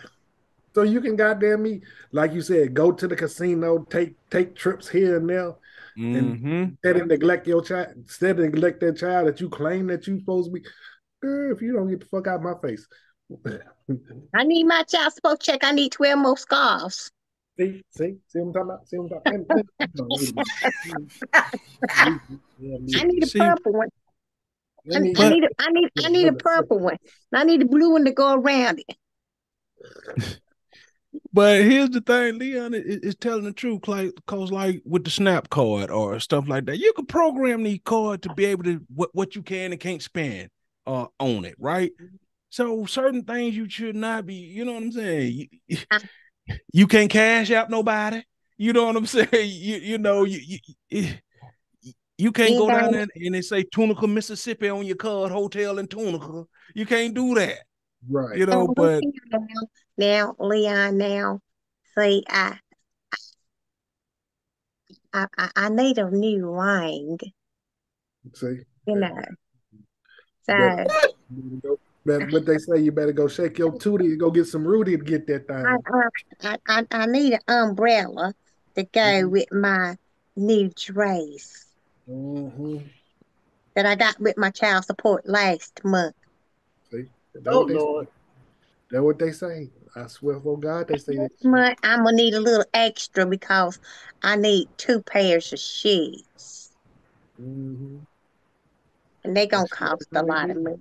Speaker 4: So you can goddamn me, like you said, go to the casino, take take trips here and there,
Speaker 3: Mm-hmm.
Speaker 4: and instead of neglect your child, instead of neglect that child that you claim that you supposed to be. Girl, if you don't get the fuck out of my face.
Speaker 2: I need my child support check. I need 12 more scarves.
Speaker 4: see, see, see what I'm talking about? See what I'm talking about?
Speaker 2: I need a purple one. I,
Speaker 4: Let
Speaker 2: I need a, I need I need a purple one. I need a blue one to go around it.
Speaker 3: But here's the thing, Leon is, is telling the truth, like cause like with the snap card or stuff like that, you can program the card to be able to what, what you can and can't spend uh on it, right? So certain things you should not be, you know what I'm saying? You, you can't cash out nobody. You know what I'm saying? You you know you you, you, you can't go down there and they say Tunica, Mississippi on your card, hotel in Tunica. You can't do that,
Speaker 4: right.
Speaker 3: you know.
Speaker 2: Oh,
Speaker 3: But
Speaker 2: now, now, Leon, now, see, I, I, I, I need a new ring,
Speaker 4: See,
Speaker 2: you know. So,
Speaker 4: but, You what they say, you better go shake your tootie and go get some Rudy to get that thing.
Speaker 2: I, I, I, I need an umbrella to go
Speaker 4: Mhm.
Speaker 2: with my new dress
Speaker 4: Mm-hmm.
Speaker 2: that I got with my child support last month.
Speaker 4: See, that's
Speaker 5: Oh
Speaker 4: what they,
Speaker 5: Lord.
Speaker 4: that's what they say. I swear for God, they say that.
Speaker 2: This month, I'm gonna need a little extra because I need two pairs of shoes,
Speaker 4: Mm-hmm.
Speaker 2: and they gonna
Speaker 4: That's
Speaker 2: cost a lot of money.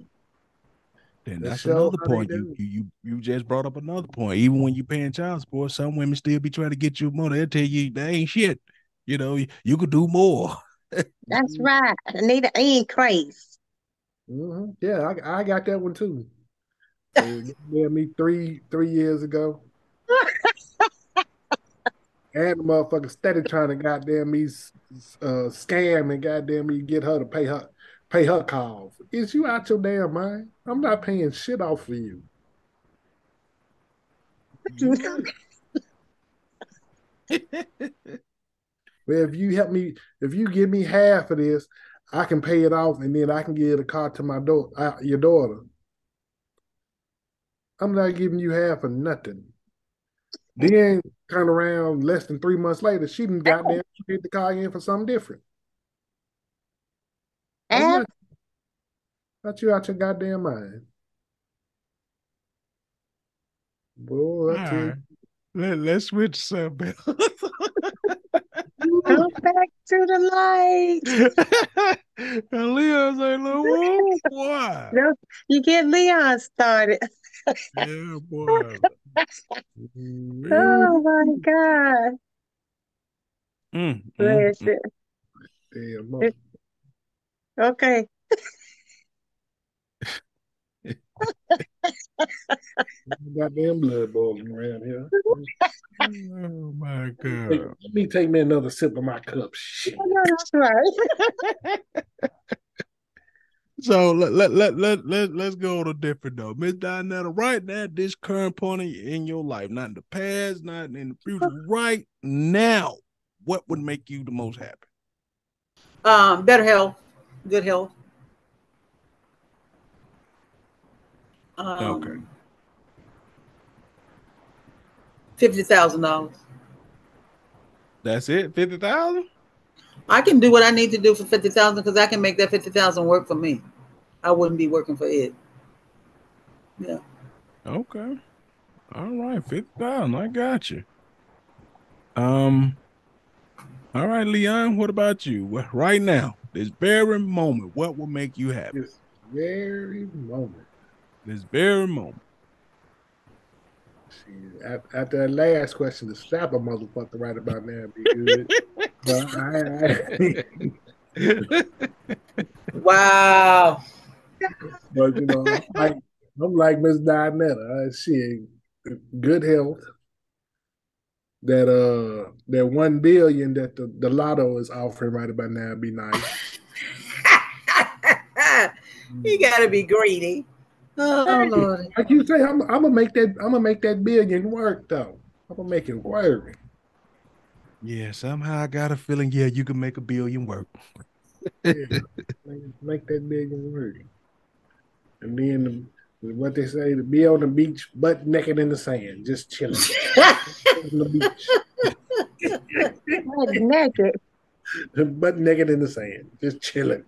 Speaker 3: Then
Speaker 4: That
Speaker 3: that's
Speaker 4: show
Speaker 3: another point. You, you you you just brought up another point. Even when you paying child support, some women still be trying to get you money. They'll tell you they ain't shit. You know, you, you could do more.
Speaker 2: That's right. I need an increase.
Speaker 4: Mm-hmm. Yeah, I, I got that one too. Yeah, me three three years ago. And the motherfucker steady trying to goddamn me uh, scam and goddamn me get her to pay her pay her calls. Is you out your damn mind? I'm not paying shit off for you. Well, if you help me, if you give me half of this, I can pay it off, and then I can give the car to my daughter, uh, your daughter. I'm not giving you half of nothing. Then turn around less than three months later, she done goddamn get the car in for something different. I'm
Speaker 2: And
Speaker 4: not, not you out your goddamn mind. Boy, I tell.
Speaker 3: Let, let's switch something.
Speaker 2: go back to the light.
Speaker 3: and Leon's like, "Look, whoa, boy.
Speaker 2: No, you get Leon started.
Speaker 3: Yeah, boy.
Speaker 2: Oh my God.
Speaker 3: Mm, mm, mm.
Speaker 4: damn,
Speaker 2: Okay.
Speaker 4: goddamn blood boiling around here.
Speaker 3: Oh my
Speaker 4: Hey,
Speaker 3: god.
Speaker 4: let me take me another sip of my cup. Shit.
Speaker 2: That's right.
Speaker 3: So let let let let let let's go to different though, Miss Donetta. Right now, this current point in- in your life, not in the past, not in the future. Right now, what would make you the most happy?
Speaker 5: Um, better health, good health. Um,
Speaker 3: Okay.
Speaker 5: Fifty thousand dollars.
Speaker 3: That's it. Fifty thousand.
Speaker 5: I can do what I need to do for fifty thousand because I can make that fifty thousand work for me. I wouldn't be working for it. Yeah.
Speaker 3: Okay. All right, fifty thousand. I got you. Um. All right, Leon. What about you? Right now, this very moment, what will make you happy?
Speaker 4: This very moment.
Speaker 3: This very moment.
Speaker 4: After that last question, to slap a motherfucker right about now would be good. I, I,
Speaker 5: Wow.
Speaker 4: But you know, I'm like, I'm like Miss Donetta. Uh, she good health. That uh that one billion that the, the lotto is offering right about now be nice.
Speaker 5: you gotta be greedy. Oh
Speaker 4: Hey,
Speaker 5: Lord.
Speaker 4: Like you say, I'm, I'm gonna make that I'm gonna make that billion work though. I'm gonna make it work.
Speaker 3: Yeah, somehow I got a feeling, yeah, you can make a billion work.
Speaker 4: Yeah, make, make that billion work. And then the, what they say, to be on the beach, butt naked in the sand, just chilling on the beach,
Speaker 2: naked.
Speaker 4: butt naked in the sand, just chilling.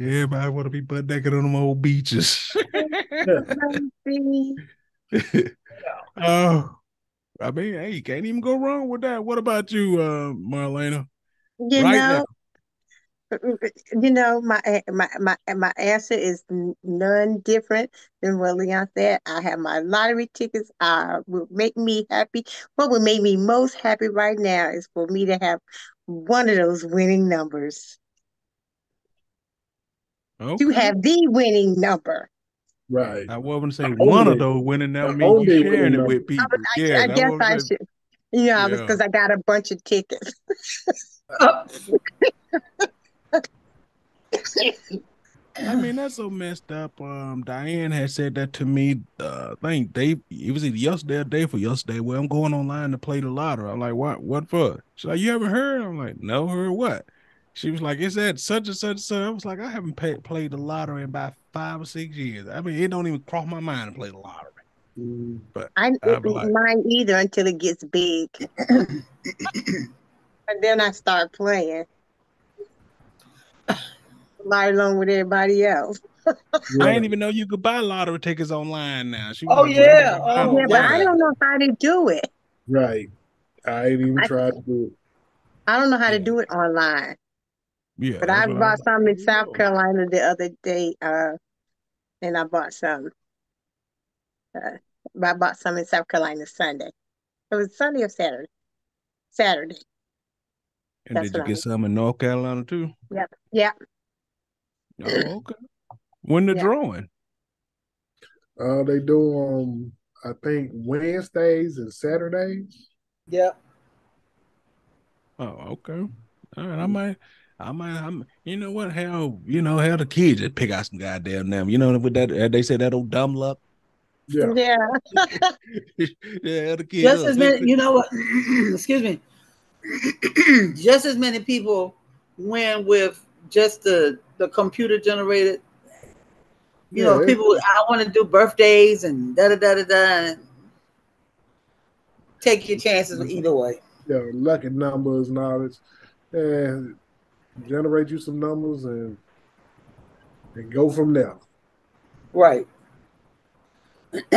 Speaker 3: Everybody want to be butt naked on them old beaches.
Speaker 2: See?
Speaker 3: oh, I mean, hey, you can't even go wrong with that. What about you, uh, Marlena?
Speaker 2: You
Speaker 3: Right
Speaker 2: know, you know, my my my my answer is none different than what Leon said. I have my lottery tickets. Uh, will make me happy. What would make me most happy right now is for me to have one of those winning numbers.
Speaker 3: Okay.
Speaker 2: To have the winning number.
Speaker 4: Right.
Speaker 3: I was going to say
Speaker 4: The
Speaker 3: one of those winning that
Speaker 4: the
Speaker 3: mean you
Speaker 4: only
Speaker 3: sharing it
Speaker 4: number.
Speaker 3: with people.
Speaker 2: I,
Speaker 3: Yeah,
Speaker 2: I
Speaker 3: that's
Speaker 2: guess I
Speaker 3: I'm saying.
Speaker 2: should. You know, I was
Speaker 3: Yeah.
Speaker 2: because I got a bunch of tickets.
Speaker 3: I mean, that's so messed up. Um, Diane had said that to me. Uh, I think they it was either yesterday or day for yesterday. Where I'm going online to play the lottery. I'm like, what? What for? She's like, you ever heard? I'm like, no, heard what? She was like, it's at such and such and such. I was like, I haven't pay, played the lottery in about five or six years. I mean, it don't even cross my mind to play the lottery.
Speaker 4: Mm,
Speaker 3: But
Speaker 2: I
Speaker 3: I'd be like-
Speaker 2: mine either until it gets big, and then I start playing. Right along with everybody else.
Speaker 3: I didn't even know you could buy lottery tickets online now. She
Speaker 5: Oh,
Speaker 3: like,
Speaker 5: yeah.
Speaker 3: I
Speaker 5: Oh,
Speaker 3: don't
Speaker 2: yeah, but I
Speaker 5: wow.
Speaker 2: don't know how to do it.
Speaker 4: Right. I ain't even
Speaker 2: I-
Speaker 4: tried to do it.
Speaker 2: I don't know how to do it online.
Speaker 3: Yeah,
Speaker 2: But I bought
Speaker 3: was
Speaker 2: some in South Carolina the other day, uh, and I bought some. Uh, I bought some in South Carolina Sunday. It was Sunday or Saturday. Saturday.
Speaker 3: And
Speaker 2: That's
Speaker 3: did you
Speaker 2: what I
Speaker 3: get some in North Carolina too?
Speaker 2: Yeah.
Speaker 3: Oh, okay. When the
Speaker 2: Yeah.
Speaker 3: drawing?
Speaker 4: Uh, they do um, I think Wednesdays and Saturdays.
Speaker 5: Yep.
Speaker 3: Oh, okay. All right, I might, I might, I'm, you know what? Hell, you know, hell, the kids just pick out some goddamn them. You know, with that, uh, they say that old dumb luck.
Speaker 4: Yeah.
Speaker 2: Yeah.
Speaker 3: yeah, the kids.
Speaker 5: Just as many, you know what? Excuse me. just as many people win with just the the computer generated. You know,
Speaker 4: Yeah.
Speaker 5: people. I want to do birthdays and da da da da da. Take your chances either way.
Speaker 4: Yeah, lucky numbers and all this. And generate you some numbers and and go from there.
Speaker 5: Right.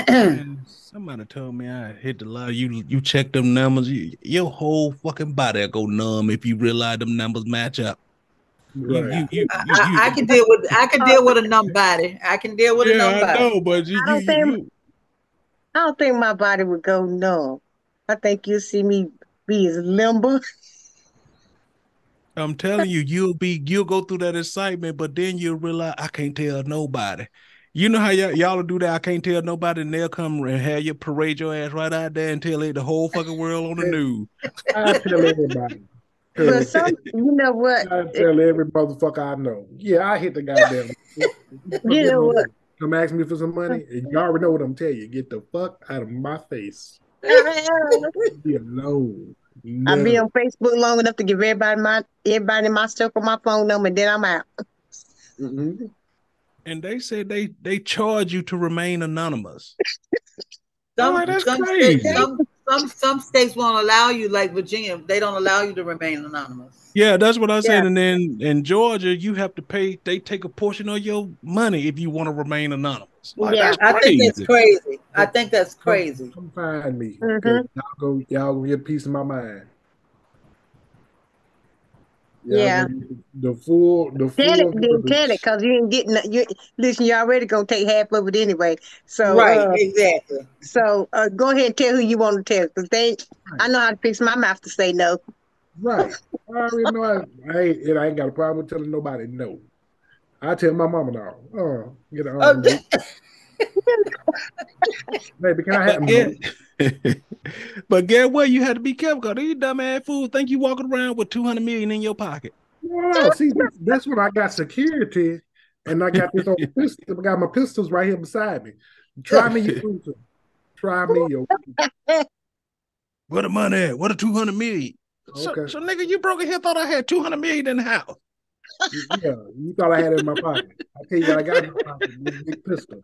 Speaker 3: Man, somebody told me I hit the lie. You you check them numbers, you, your whole fucking body will go numb if you realize them numbers match up.
Speaker 4: Right.
Speaker 3: you, you, you,
Speaker 5: I,
Speaker 3: you-
Speaker 5: I, I can deal with I can deal with a numb body. I can deal with a
Speaker 3: yeah,
Speaker 5: numb
Speaker 3: I know, but you,
Speaker 2: I don't
Speaker 3: you,
Speaker 2: think-
Speaker 3: you,
Speaker 2: I don't think my body would go numb. I think you'll see me be as limber.
Speaker 3: I'm telling you, you'll be you'll go through that excitement, but then you'll realize I can't tell nobody. You know how y'all, y'all do that? I can't tell nobody, and they'll come and have you parade your ass right out there and tell it the whole fucking world on the news.
Speaker 4: I tell everybody.
Speaker 2: But some, you know what?
Speaker 4: I tell every motherfucker I know. Yeah, I hit the goddamn.
Speaker 2: You know what?
Speaker 4: Come ask me for some money, and you already know what I'm telling you. Get the fuck out of my face. Be alone.
Speaker 2: Be
Speaker 4: No.
Speaker 2: on Facebook long enough to give everybody my everybody my stuff on my phone number, and then I'm out.
Speaker 4: Mhm.
Speaker 3: And they said they they charge you to remain anonymous.
Speaker 5: Some,
Speaker 3: Oh, that's
Speaker 5: some,
Speaker 3: crazy.
Speaker 5: states, some, some some states won't allow you, like Virginia, they don't allow you to remain anonymous.
Speaker 3: Yeah, that's what I said.
Speaker 2: Yeah.
Speaker 3: And then in Georgia, you have to pay. They take a portion of your money if you want to remain anonymous. Like,
Speaker 2: Yeah.
Speaker 3: that's
Speaker 5: I think that's
Speaker 3: crazy.
Speaker 5: crazy. I think that's crazy.
Speaker 4: Come find me.
Speaker 2: Mhm.
Speaker 4: 'cause Y'all go. Y'all gonna get a piece of my mind. Y'all
Speaker 2: Yeah.
Speaker 4: The full. The full.
Speaker 2: Tell it, then tell it, cause you ain't getting no- you. Listen, you already gonna take half of it anyway. So
Speaker 5: right,
Speaker 2: uh,
Speaker 5: exactly.
Speaker 2: so uh, go ahead and tell who you want to tell, cause they. ain't- I know how to fix my mouth to say no.
Speaker 4: Right. I already know. I, I ain't, I ain't got a problem with telling nobody no. I tell my mama now, oh, get on.
Speaker 5: Oh,
Speaker 4: baby. baby, can I have
Speaker 3: But get, but get what? You had to be careful because these dumbass fools think you walking around with 200 million in your pocket.
Speaker 4: See, that's, that's when I got security, and I got this old pistol. I got my pistols right here beside me. Try me, your pistol. Try me, your
Speaker 3: Where the money at? What a 200 million? So,
Speaker 4: Okay.
Speaker 3: so nigga, you broke here thought I had 200 million in the house.
Speaker 4: Yeah, you thought I had it in my pocket. I tell you what, I got in my pocket. This big pistol.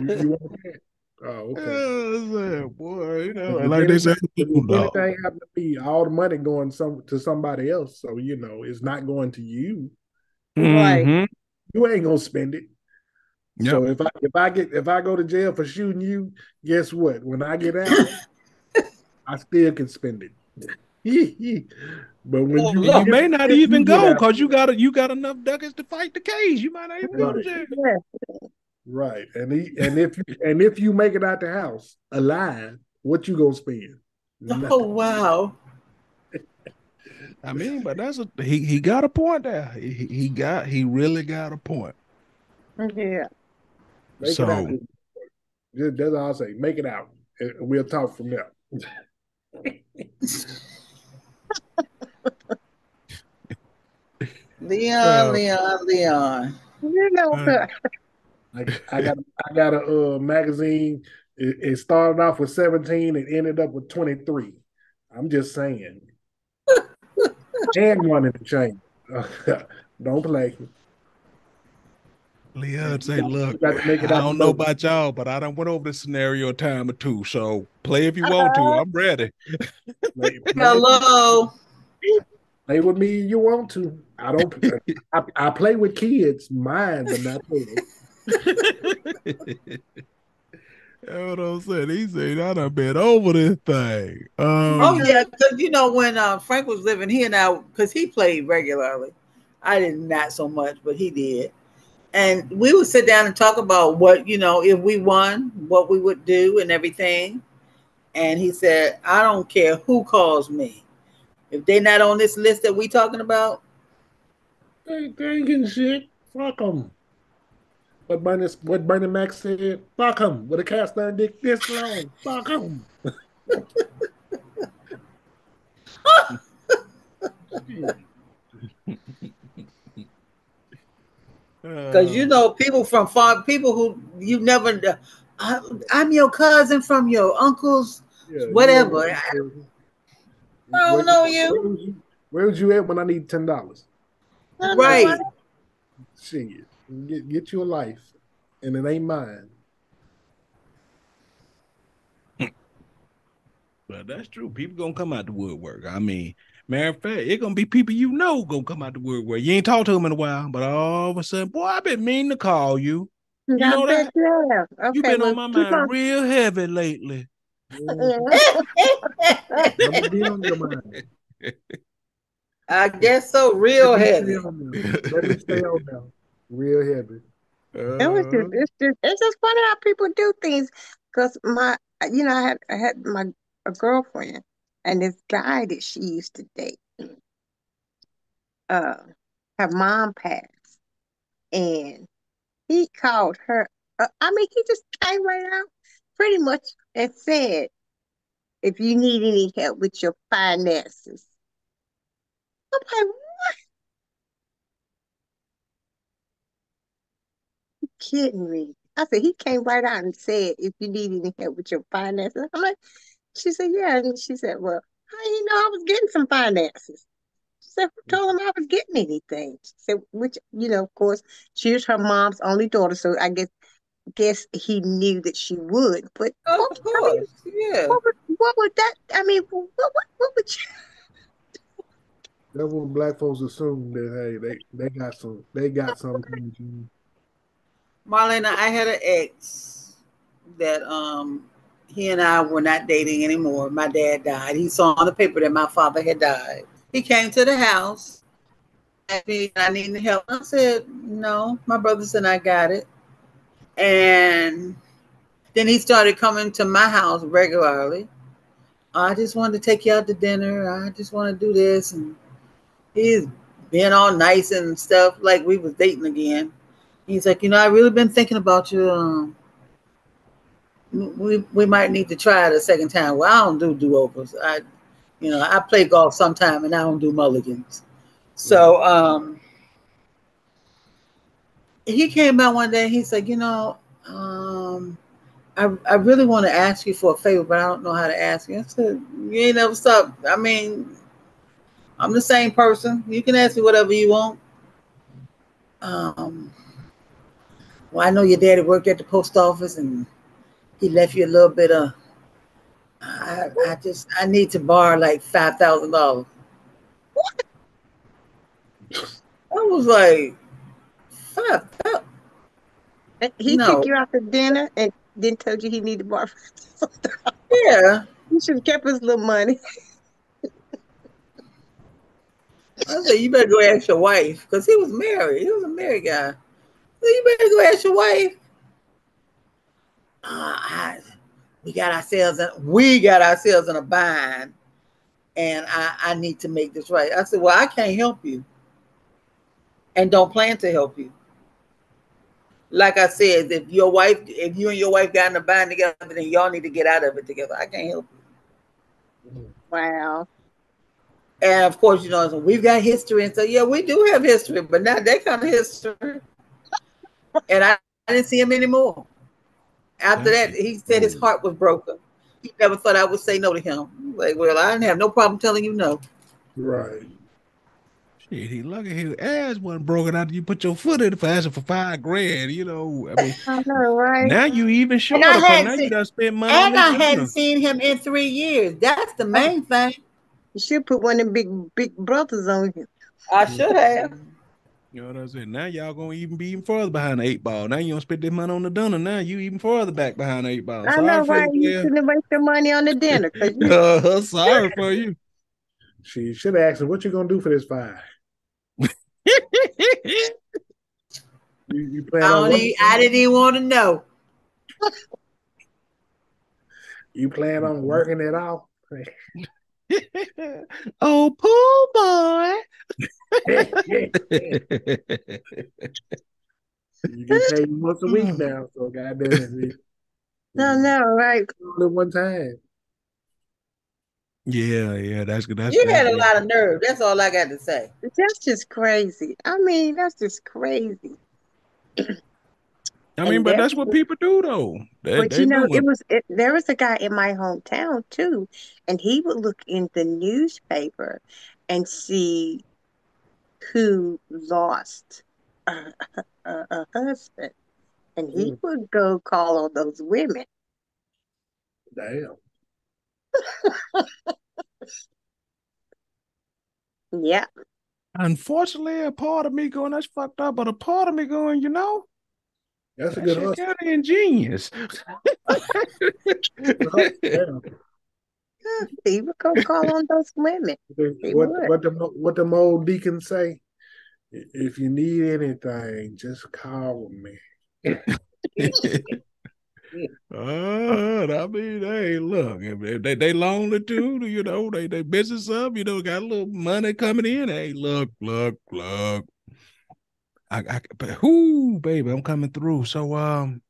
Speaker 4: You, you want that? Oh, okay.
Speaker 3: Yeah, boy, you know, like they say,
Speaker 4: anything-
Speaker 3: "Ooh,
Speaker 4: if
Speaker 3: dog."
Speaker 4: anything happened to me, all the money going some to somebody else. So you know, it's not going to you.
Speaker 2: Right.
Speaker 3: Mhm.
Speaker 4: You ain't gonna spend it.
Speaker 3: Yep.
Speaker 4: So if I if I get if I go to jail for shooting you, guess what? When I get out, I still can spend it. but when
Speaker 5: Oh,
Speaker 4: you,
Speaker 5: look.
Speaker 3: you may not
Speaker 4: if
Speaker 3: even go because you got you got enough ducats to fight the case. You might not even go to
Speaker 4: Right.
Speaker 3: jail.
Speaker 2: Yeah.
Speaker 4: right, and he, and if you and if you make it out the house alive, what you gonna spend?
Speaker 5: Oh wow.
Speaker 3: I mean, but that's a he he got a point there. He he- he got he really got a point.
Speaker 2: Yeah.
Speaker 4: Make
Speaker 3: So-
Speaker 4: it out. Just- That's all I say. Make it out, and we'll talk from there.
Speaker 5: Leon,
Speaker 3: Uh,
Speaker 5: Leon, Leon.
Speaker 2: You know,
Speaker 3: Uh,
Speaker 4: Like I got I got a uh, magazine. It, it started off with 17 and ended up with 23. I'm just saying. and one in the chain. Don't play.
Speaker 3: Leon say, look,
Speaker 4: got to make
Speaker 3: I don't know
Speaker 4: boat.
Speaker 3: about y'all, but I done went over this scenario a time or two. So play if you want to. I'm ready.
Speaker 5: Hello.
Speaker 4: play with me if you want to. I don't. I, I play with kids, mine, but not yours.
Speaker 3: That's what I'm saying. He said, I done been over this thing. Um,
Speaker 5: Oh yeah, because you know when uh, Frank was living, he and I, because he played regularly. I did not so much, but he did. And we would sit down and talk about what you know if we won, what we would do, and everything. And he said, "I don't care who calls me, if they're not on this list that we talking about,
Speaker 4: They, they getting shit. Fuck them. What Bernie, what Bernie Mac said, fuck them. With a cast iron dick this long, fuck them.
Speaker 5: because you
Speaker 3: uh,
Speaker 5: know people from far, people who you never. I, I'm your cousin from your uncle's.
Speaker 4: Yeah,
Speaker 5: Whatever.
Speaker 4: you
Speaker 5: I don't know you.
Speaker 4: Where was you, where you at when I need ten dollars?
Speaker 5: Right.
Speaker 4: Shit, get get you a life, and it ain't mine.
Speaker 3: But that's true. People gonna come out the woodwork. I mean, matter of fact, it gonna be people you know gonna come out the woodwork. You ain't talked to them in a while, but all of a sudden, boy, I've been meaning to call you.
Speaker 2: I
Speaker 3: know
Speaker 2: bet you. Okay,
Speaker 3: You've been
Speaker 2: well,
Speaker 3: on my mind
Speaker 2: on-
Speaker 3: real heavy lately.
Speaker 4: I'm gonna be on your mind.
Speaker 5: I guess so. Real
Speaker 4: Let
Speaker 5: heavy.
Speaker 4: stay on there. Let me stay on there. Real heavy.
Speaker 2: It was
Speaker 3: Uh,
Speaker 2: just, it's just, it's just funny how people do things. Cause my, you know, I had, I had my a girlfriend, and this guy that she used to date, uh, her mom passed, and he called her. Uh, I mean, he just came right out, pretty much, and said, "If you need any help with your finances." I'm like, what? You kidding me? I said, he came right out and said, if you need any help with your finances. I'm like, she said, yeah. And she said, well, how you know I was getting some finances? She said, who told him I was getting anything? She said, which, you know, of course, she was her mom's only daughter. So I guess, guess he knew that she would. But
Speaker 5: Of
Speaker 2: what, I mean,
Speaker 5: course, yeah.
Speaker 2: what would, what would that, I mean, what, what, what would you?
Speaker 4: That's when black folks assume that hey, they they got some they got something. to-
Speaker 5: Marlena, I had an ex that um he and I were not dating anymore. My dad died. He saw on the paper that my father had died. He came to the house, me, I need help. I said, No, my brothers and I got it. And then he started coming to my house regularly. I just wanted to take you out to dinner. I just want to do this. And he's being all nice and stuff, like we was dating again. He's like, you know, I really been thinking about you. Um, we we might need to try it a second time. Well, I don't do do overs. I, you know, I play golf sometime and I don't do mulligans. So um, he came out one day. He said, you know, um, I I really want to ask you for a favor, but I don't know how to ask you. I said, you ain't never stop. I mean, I'm the same person. You can ask me whatever you want. Um, well, I know your daddy worked at the post office and he left you a little bit of. I, I just I need to borrow like five thousand dollars. I was like, five thousand.
Speaker 2: He
Speaker 5: No.
Speaker 2: took you out to dinner and then told you he needed to borrow.
Speaker 5: Yeah,
Speaker 2: he should have kept his little money.
Speaker 5: I said you better go ask your wife because he was married. He was a married guy. Said, you better go ask your wife. Uh, I, we got ourselves in, we got ourselves in a bind, and I, I need to make this right. I said, well, I can't help you, and don't plan to help you. Like I said, if your wife, if you and your wife got in a bind together, then y'all need to get out of it together. I can't help you.
Speaker 2: Wow.
Speaker 5: And of course, you know, so we've got history. And so, yeah, we do have history, but not that kind of history. and I, I didn't see him anymore. After that, he said his heart was broken. He never thought I would say no to him. Like, well, I didn't have no problem telling you no.
Speaker 4: Right.
Speaker 3: Shit, he look lucky his ass wasn't broken after you put your foot in it for asking for five grand. You know, I mean,
Speaker 2: I know, right?
Speaker 3: now you even shorter.
Speaker 5: I
Speaker 3: 'cause
Speaker 5: hadn't
Speaker 3: Now you
Speaker 5: seen-
Speaker 3: done spent money.
Speaker 5: And I hadn't
Speaker 3: dinner.
Speaker 5: seen him in three years. That's the oh. main thing.
Speaker 2: You should put one of them big big brothers on you.
Speaker 5: I should have.
Speaker 3: You know what I'm saying? Now y'all gonna even be even further behind the eight ball. Now you don't spend this money on the dinner. Now you even further back behind the eight ball.
Speaker 2: I
Speaker 3: Sorry
Speaker 2: know,
Speaker 3: for
Speaker 2: right? You
Speaker 3: you.
Speaker 2: shouldn't have wasted your money on the dinner. 'cause you-
Speaker 3: Uh, sorry for you.
Speaker 4: She should have asked him, "What you gonna do for this five? You, you plan
Speaker 5: I,
Speaker 4: on
Speaker 5: don't
Speaker 4: work-
Speaker 5: even, I didn't even want to know.
Speaker 4: you plan on working it out?
Speaker 3: oh, pool boy.
Speaker 4: You get paid once a week now, so goddamn it.
Speaker 2: no, no, right?
Speaker 4: Only one time.
Speaker 3: yeah, yeah, that's good. That's
Speaker 5: you had a lot of nerve. That's all I got to say.
Speaker 2: That's just crazy. I mean, that's just crazy.
Speaker 3: I mean,
Speaker 2: And
Speaker 3: but that's what- people do, though. They,
Speaker 2: But
Speaker 3: they
Speaker 2: you know, it was it, there was a guy in my hometown too, and he would look in the newspaper and see who lost a, a, a husband, and he
Speaker 4: Mm.
Speaker 2: would go call on those women.
Speaker 4: Damn.
Speaker 2: Yeah,
Speaker 3: Unfortunately, a part of me going, that's fucked up, but a part of me going, you know,
Speaker 4: That's a
Speaker 3: that
Speaker 4: good
Speaker 3: shit
Speaker 4: hustle.
Speaker 3: kind of ingenious.
Speaker 4: Damn.
Speaker 2: he would go call on those women. They
Speaker 4: What
Speaker 2: would.
Speaker 4: what the what the old deacons say? If you need anything, just call me.
Speaker 3: Uh, I mean, hey, look, if if they they lonely too, you know, they they business up, you know, got a little money coming in. Hey, look, look, look. I, I, but whoo, baby, I'm coming through. So, um,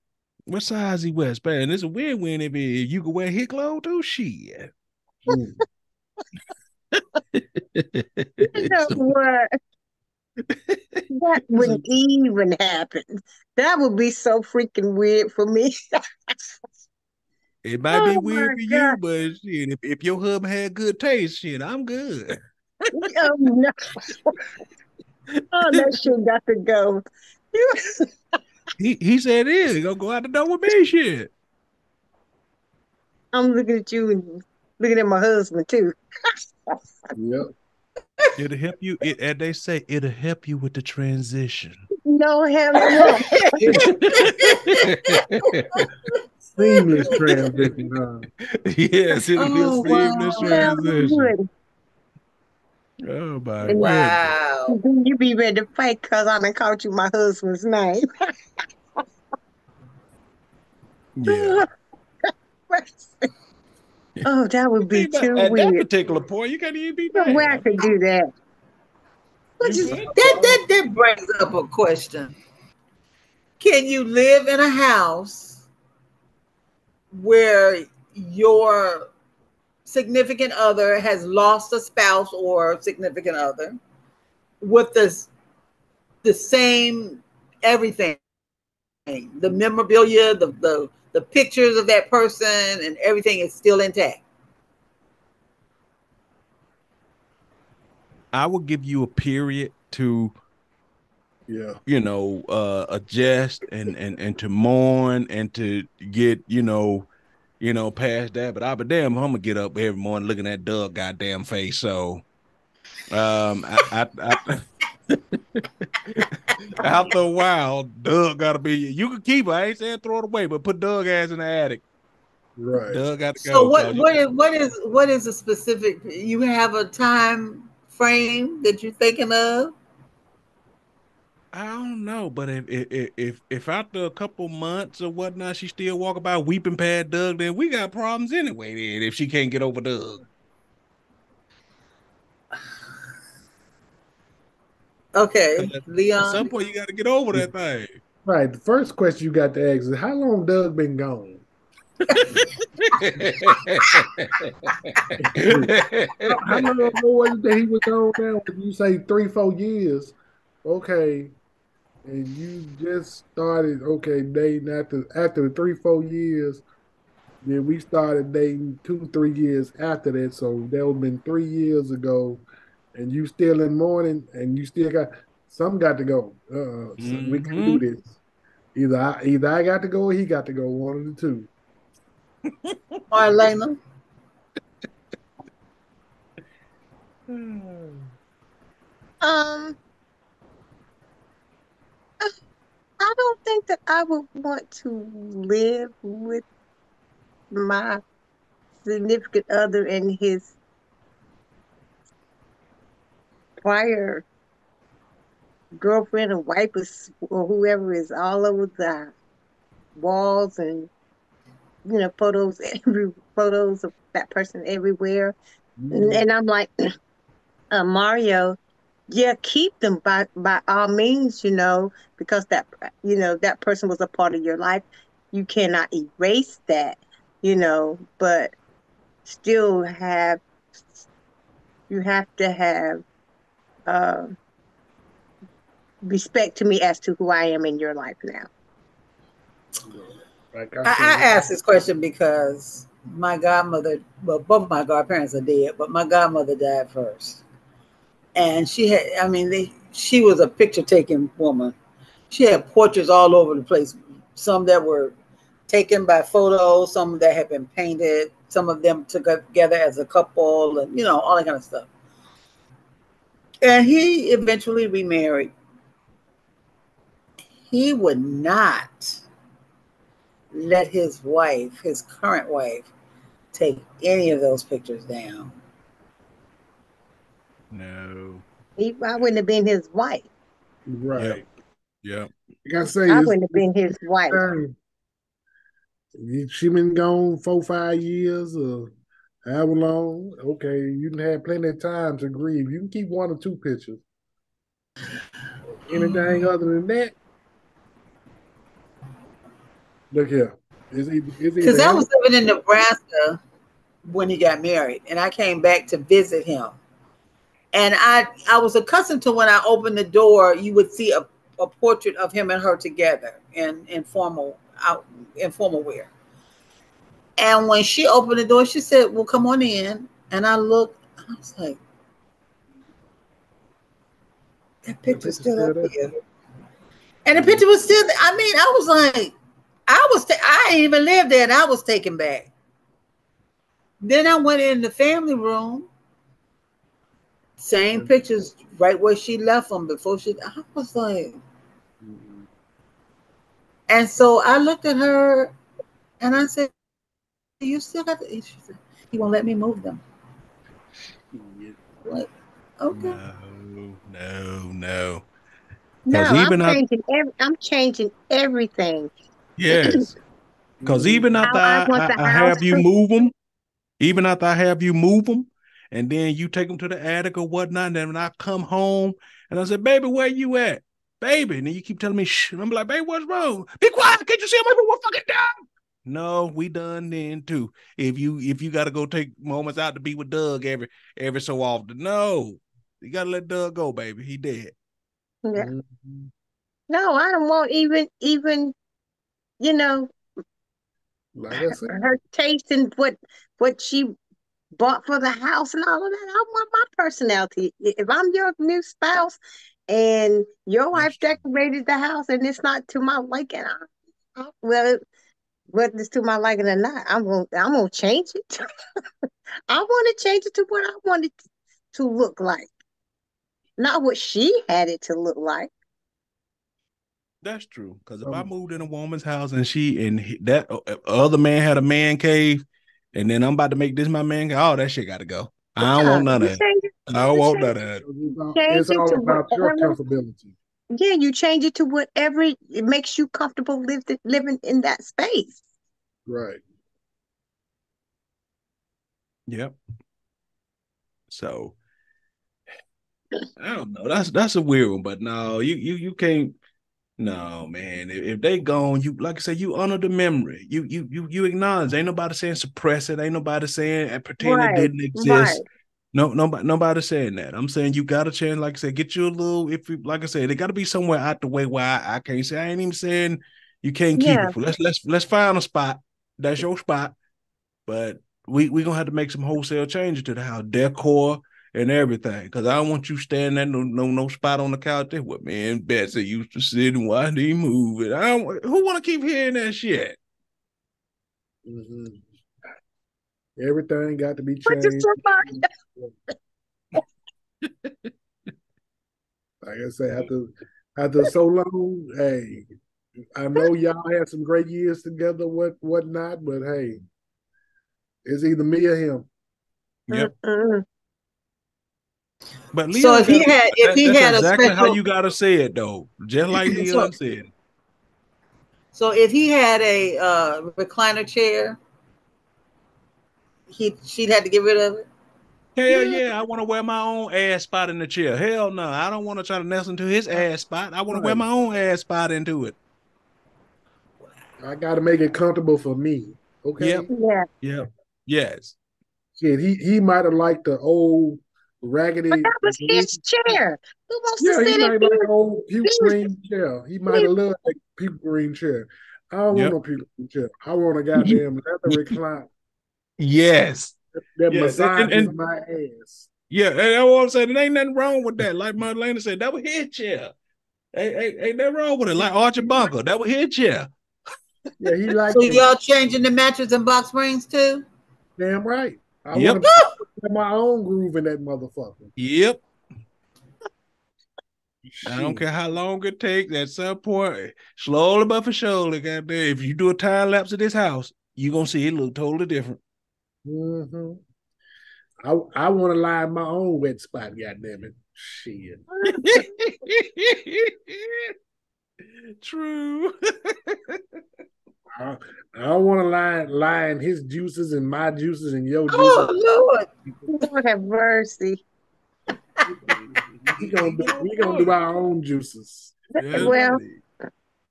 Speaker 3: what size he wears? Man, it's a if, he- if you can wear his clothes too. Shit.
Speaker 4: Mm.
Speaker 2: You know what? That wouldn't even happen. That would be so freaking weird for me.
Speaker 3: It might be
Speaker 2: Oh
Speaker 3: weird
Speaker 2: my
Speaker 3: for you, but shit, if, if your hub had good taste, shit, I'm good.
Speaker 2: oh no! Oh, that shit got to go.
Speaker 3: He he said it is. He gonna go out the door with me, shit.
Speaker 2: I'm looking at you and looking at my husband too.
Speaker 4: Yep.
Speaker 3: It'll help you. It, and they say it'll help you with the transition.
Speaker 2: No, hell no.
Speaker 4: Seamless transition. Huh?
Speaker 3: yes, it'll be a
Speaker 5: Oh,
Speaker 3: seamless
Speaker 5: wow.
Speaker 3: Transition.
Speaker 2: Wouldn't.
Speaker 3: Oh my god.
Speaker 5: Wow.
Speaker 2: Then you be ready to fight because I done called you my husband's name.
Speaker 3: Yeah.
Speaker 2: oh, that would be
Speaker 3: See, but
Speaker 2: too
Speaker 3: At that particular point, you can't even be
Speaker 2: No
Speaker 3: mad.
Speaker 2: way I could do that.
Speaker 5: But
Speaker 3: You
Speaker 5: you- that, that that brings up a question. can you live in a house where your significant other has lost a spouse or significant other with this the same everything the memorabilia the, the the pictures of that person and everything is still intact
Speaker 3: I will give you a period to
Speaker 4: Yeah.
Speaker 3: you know, uh adjust and and and to mourn and to get, you know, you know, past that. But I'll be damn, I'm gonna get up every morning looking at Doug goddamn face. So um I, I, I after a while, Doug gotta be you can keep it. I ain't saying throw it away, but put Doug ass in the attic.
Speaker 4: Right.
Speaker 3: Doug got to go.
Speaker 5: so what? What is, what is what is a specific you have a time frame that you're thinking of
Speaker 3: I don't know, but if if if if after a couple months or whatnot, she still walk about weeping pad Doug, then we got problems anyway. Then if she can't get over Doug,
Speaker 5: okay
Speaker 3: At- At some point, you got to get over that thing.
Speaker 4: Right. The first question you got to ask is how long Doug been gone? How long ago was it that he was gone now? When you say three, four years, okay, and you just started okay dating after after the three, four years, then we started dating two, three years after that. So that would have been three years ago, and you still in mourning, and you still got some got to go. Uh, so we can do this. Either I, either I got to go or he got to go. One of the two.
Speaker 5: marlena
Speaker 2: Um, I I don't think that I would want to live with my significant other and his prior girlfriend or wife or, or whoever is all over the walls and you know photos every photos of that person everywhere. And, and I'm like uh, Mario yeah keep them by by all means you know because that you know that person was a part of your life. You cannot erase that you know but still have you have to have uh, respect to me as to who I am in your life now.
Speaker 5: I, I asked this question because my godmother, well, both my godparents are dead, but my godmother died first, and she had, I mean, they, she was a picture taking woman. She had portraits all over the place. Some that were taken by photos, some that had been painted, some of them together as a couple, and you know all that kind of stuff. And he eventually remarried. He would not let his wife, his current wife, take any of those pictures down.
Speaker 3: No.
Speaker 2: he, I wouldn't have been his wife
Speaker 4: right.
Speaker 3: Yeah.
Speaker 4: Like I say,
Speaker 2: I wouldn't have been his wife
Speaker 4: time. She been gone four, five years or however long. Okay, you can have plenty of time to grieve. You can keep one or two pictures. Anything uh. other than that, look here. It's either, it's
Speaker 5: Because I was living in Nebraska when he got married, and I came back to visit him. And I I was accustomed to when I opened the door, you would see a, a portrait of him and her together in in formal out in formal wear. And when she opened the door, she said, "Well, come on in." And I looked, I was like, "That picture's still up here." And the picture was still. There. I mean, I was like, I was. Ta- I didn't even live there, and I was taken back. Then I went in the family room. Same mm-hmm. pictures, right where she left them before she. I was like, mm-hmm. and so I looked at her, and I said, "You still got the?" She said, "He won't let me move them." Like, okay.
Speaker 3: No, no, no.
Speaker 2: no
Speaker 3: 'Cause
Speaker 2: I'm
Speaker 3: even I-
Speaker 2: changing every, I'm changing everything
Speaker 3: Yes. Because even after
Speaker 2: I
Speaker 3: I, I, I have you move them, even after I have you move them, and then you take them to the attic or whatnot, and then when I come home and I say, "Baby, where you at?" baby. And then you keep telling me, shh. And I'm like, baby, what's wrong? Be quiet. Can't you see I'm over? We're fucking done. No, we done then too. If you if you gotta go take moments out to be with Doug every every so often, no, you gotta let Doug go, baby. He dead.
Speaker 2: Yeah.
Speaker 4: Mhm.
Speaker 2: No, I don't want even even you know
Speaker 4: Like I
Speaker 2: her taste and what what she bought for the house and all of that. I want my personality. If I'm your new spouse and your wife decorated the house and it's not to my liking, I, I, well, whether it's to my liking or not, I'm gonna I'm gonna change it. I want to change it to what I want it to look like, not what she had it to look like.
Speaker 3: That's true. Because if I
Speaker 4: Um,
Speaker 3: moved in a woman's house and she and he, that uh, other man had a man cave, and then I'm about to make this my man cave, oh, that shit got to go. I don't want none of that.
Speaker 2: it-
Speaker 3: I don't want none of that.
Speaker 4: it's all,
Speaker 2: it
Speaker 4: about your comfortability.
Speaker 2: Yeah, you change it to whatever it makes you comfortable live, living in that space.
Speaker 4: Right.
Speaker 3: Yep. So I don't know. That's that's a weird one, but no, you you you can't. No, man. If, if they gone, you like I said, you honor the memory. You you you you acknowledge. Ain't nobody saying suppress it. Ain't nobody saying and pretend
Speaker 2: Right,
Speaker 3: it didn't exist.
Speaker 2: right.
Speaker 3: No, nobody nobody saying that. I'm saying you got a chance. Like I said, get you a little. If you like I said, they got to be somewhere out the way where I, I can't say. I ain't even saying you can't keep
Speaker 2: Yeah.
Speaker 3: it. Let's let's let's find a spot. That's your spot. But we we gonna have to make some wholesale changes to the house decor and everything. Cause I don't want you standing at no no no spot on the couch there with me and Betsy used to sit and watch me move it. I don't who wanna keep hearing that shit.
Speaker 4: hmm Everything got to be changed. Like I say, after after so long, hey, I know y'all had some great years together, what whatnot, but hey, it's either me or him.
Speaker 3: Yep.
Speaker 2: Mm-mm.
Speaker 3: But Leon
Speaker 5: So if he
Speaker 3: got-
Speaker 5: had, if
Speaker 3: that-
Speaker 5: he
Speaker 3: that's
Speaker 5: had a
Speaker 3: exactly how you gotta say it though. Just like
Speaker 5: So-
Speaker 3: Leon said.
Speaker 5: so if he had a uh, recliner chair, he she'd had to get rid of it.
Speaker 3: Hell yeah, I want to wear my own ass spot in the chair. Hell no, I don't want to try to nestle into his ass spot. I want to wear my own ass spot into it.
Speaker 4: I got to make it comfortable for me. Okay.
Speaker 3: Yep.
Speaker 2: Yeah,
Speaker 3: Yep. Yes.
Speaker 4: Shit, he he might have liked the old raggedy.
Speaker 2: but that was his chair. Who wants
Speaker 4: Yeah,
Speaker 2: to
Speaker 4: he
Speaker 2: sit
Speaker 4: might
Speaker 2: in
Speaker 4: like
Speaker 2: here?
Speaker 4: the old puke
Speaker 2: He was-
Speaker 4: green chair. He might have loved that puke green chair. I don't
Speaker 3: Yep.
Speaker 4: want no puke green chair. I want a goddamn leather recline
Speaker 3: Yes.
Speaker 4: that
Speaker 3: Yeah, and-
Speaker 4: massages
Speaker 3: and-
Speaker 4: my ass.
Speaker 3: Yeah. And that's what I'm saying. There ain't nothing wrong with that. Like my Marlena said, that was his chair. Ain't, ain't, ain't nothing wrong with it. Like Archie Bunker, that was his chair.
Speaker 4: Yeah, he liked
Speaker 5: So
Speaker 4: it.
Speaker 5: y'all changing the mattress and box springs too?
Speaker 4: Damn right. I
Speaker 3: Yep.
Speaker 4: want to put my own groove in that motherfucker.
Speaker 3: Yep. I don't care how long it takes. At some point, slowly but for surely, goddamn. If you do a time lapse of this house, you're gonna see it look totally different.
Speaker 4: Mm-hmm. I I want to lie in my own wet spot. Goddamn it! Shit.
Speaker 3: True.
Speaker 4: I, I don't want to lie lie in his juices and my juices and your oh, juices.
Speaker 5: Oh Lord!
Speaker 2: Lord have mercy.
Speaker 4: we gonna do, we gonna do our own juices.
Speaker 3: Yes,
Speaker 2: Well,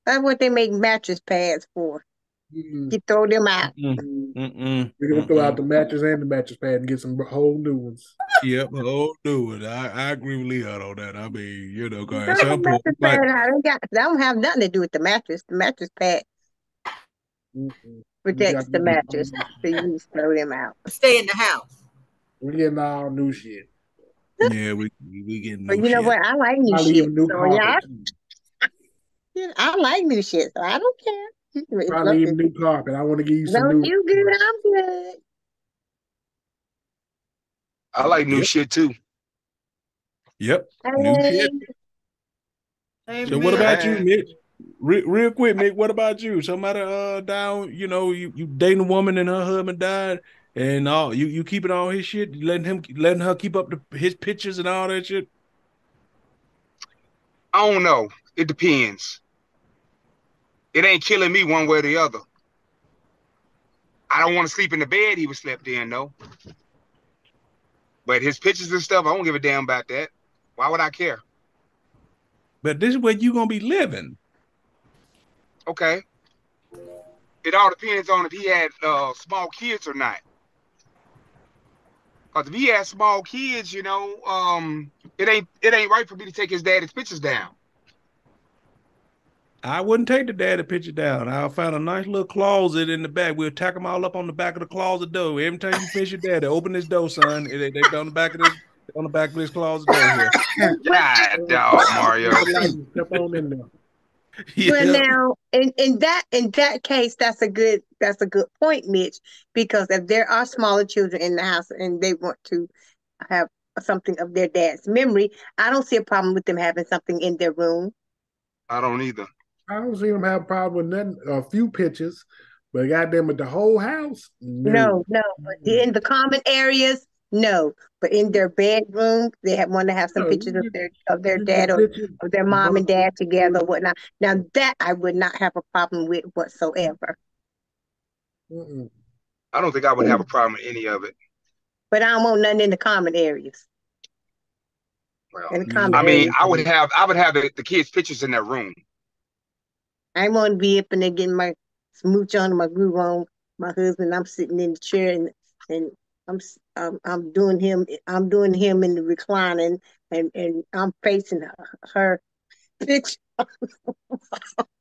Speaker 2: that's what they make mattress pads for.
Speaker 4: Mm-mm.
Speaker 2: You throw them out.
Speaker 3: Mm-mm.
Speaker 4: We're gonna throw out the mattress and the mattress pad and get some whole new ones.
Speaker 3: Yep, whole new ones. I, I agree with Leon on that. I mean, you know,
Speaker 2: Throw
Speaker 3: at
Speaker 2: the
Speaker 3: some point,
Speaker 2: mattress
Speaker 3: like,
Speaker 2: pad out. They got- That don't have nothing to do with the mattress. The mattress pad
Speaker 4: Mm-mm.
Speaker 2: protects the
Speaker 4: new-
Speaker 2: mattress, so you just throw them out.
Speaker 5: Stay in the house.
Speaker 4: We getting all new shit.
Speaker 3: yeah, we we getting
Speaker 2: But
Speaker 3: new
Speaker 2: you know
Speaker 3: shit.
Speaker 2: what? I like new
Speaker 4: Probably
Speaker 2: shit.
Speaker 4: new
Speaker 2: So yeah,
Speaker 4: carpet.
Speaker 2: I, I like new shit. So I don't care. As
Speaker 4: Probably
Speaker 2: long
Speaker 4: even new carpet. I want to give you
Speaker 2: as
Speaker 4: some
Speaker 2: long as
Speaker 4: new.
Speaker 2: you good, I'm good.
Speaker 6: I like new
Speaker 3: Yep.
Speaker 6: shit too.
Speaker 3: Yep. New shit.
Speaker 2: Hey,
Speaker 3: So what about you, Mitch? Real, real quick, Mick. What about you? Somebody uh down, you know, you, you dating a woman and her husband died, and all you you keeping all his shit, letting him letting her keep up the, his pictures and all that shit.
Speaker 6: I don't know. It depends. It ain't killing me one way or the other. I don't want to sleep in the bed he was slept in, though. But his pictures and stuff, I don't give a damn about that. Why would I care?
Speaker 3: but this is where you gonna be living.
Speaker 6: Okay. It all depends on if he had uh, small kids or not. Cause if he has small kids, you know, um, it ain't it ain't right for me to take his daddy's pictures down.
Speaker 3: I wouldn't take the daddy picture down. I'll find a nice little closet in the back. We'll tack them all up on the back of the closet door. Every time you finish your daddy, open this door, son. They, they on the back of this on the back of this closet door here.
Speaker 6: God, dog, Mario.
Speaker 4: Step on in there.
Speaker 2: Well, now in, in that in that case, that's a good that's a good point, Mitch. Because if there are smaller children in the house and they want to have something of their dad's memory, I don't see a problem with them having something in their room.
Speaker 6: I don't either.
Speaker 4: I don't see them have a problem with nothing. A few pictures, but goddamn with the whole house.
Speaker 2: No, no, but in the common areas, no. But in their bedroom, they have want to have some
Speaker 4: No,
Speaker 2: pictures
Speaker 4: you
Speaker 2: of their of their dad or of their mom and dad together, or whatnot. Now that I would not have a problem with whatsoever.
Speaker 4: Mm-mm.
Speaker 6: I don't think I would have a problem with any of it.
Speaker 2: But I don't want nothing in the common areas.
Speaker 6: Well,
Speaker 2: In the
Speaker 3: Mm,
Speaker 2: common
Speaker 6: I mean,
Speaker 2: areas.
Speaker 6: I would have I would have the, the kids' pictures in their room.
Speaker 2: I want to be up and there getting my smooch on, my groove on. My husband, I'm sitting in the chair and and I'm s- I'm, I'm doing him I'm doing him in the reclining and and I'm facing her, her picture.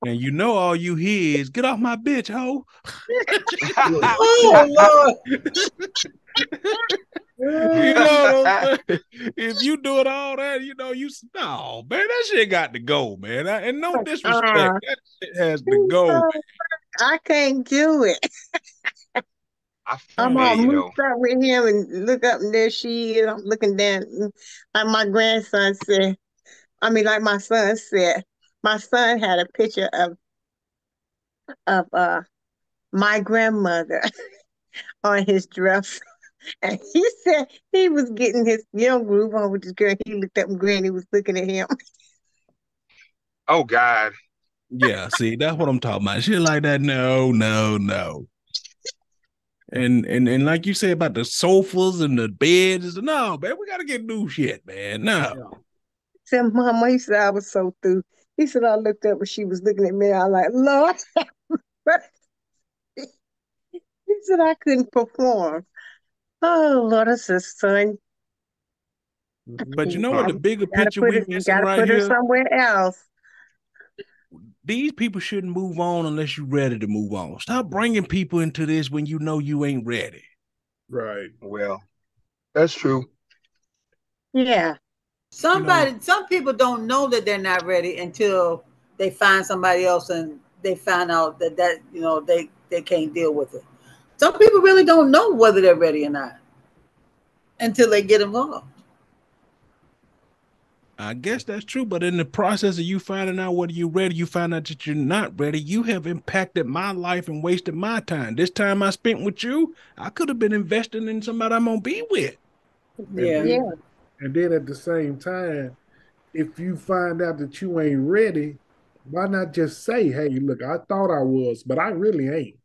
Speaker 3: And you know all you hear is get off my bitch, hoe.
Speaker 5: Oh Lord.
Speaker 3: You know what If you doing all that, you know, you no man, that shit got to go, man. I- And no disrespect,
Speaker 2: Uh-uh.
Speaker 3: that shit has to go.
Speaker 2: I can't do it.
Speaker 6: I
Speaker 2: I'm
Speaker 6: feel
Speaker 2: all
Speaker 6: you
Speaker 2: moved up with him and look up and there she is. I'm looking down like my grandson said. I mean, like my son said. My son had a picture of of uh my grandmother on his dress. And he said he was getting his young groove on with this girl. He looked up and Granny was looking at him.
Speaker 6: Oh God.
Speaker 3: Yeah, see, that's what I'm talking about. Shit like that, no, no, no. And and and like you said about the sofas and the beds, no, man, we gotta get new shit, man. No.
Speaker 2: Said, Mama, he said I was so through. He said I looked up and she was looking at me. I was like, Lord, have mercy." he said I couldn't perform. Oh Lord, I said, son,
Speaker 3: But you know what? The bigger picture we
Speaker 2: her,
Speaker 3: missing
Speaker 2: gotta
Speaker 3: right
Speaker 2: put her
Speaker 3: here.
Speaker 2: somewhere else.
Speaker 3: These people shouldn't move on unless you're ready to move on. Stop bringing people into this when you know you ain't ready.
Speaker 4: Right.
Speaker 6: Well, that's true.
Speaker 2: Yeah.
Speaker 5: Somebody, some people don't know that they're not ready until they find somebody else and they find out that that you know they they can't deal with it. Some people really don't know whether they're ready or not until they get involved.
Speaker 3: I guess that's true, but in the process of you finding out whether you're ready, you find out that you're not ready. You have impacted my life and wasted my time. This time I spent with you, I could have been investing in somebody I'm gonna be with.
Speaker 5: Yeah.
Speaker 2: Yeah.
Speaker 4: And then at the same time, if you find out that you ain't ready, why not just say, hey, look, I thought I was, but I really ain't.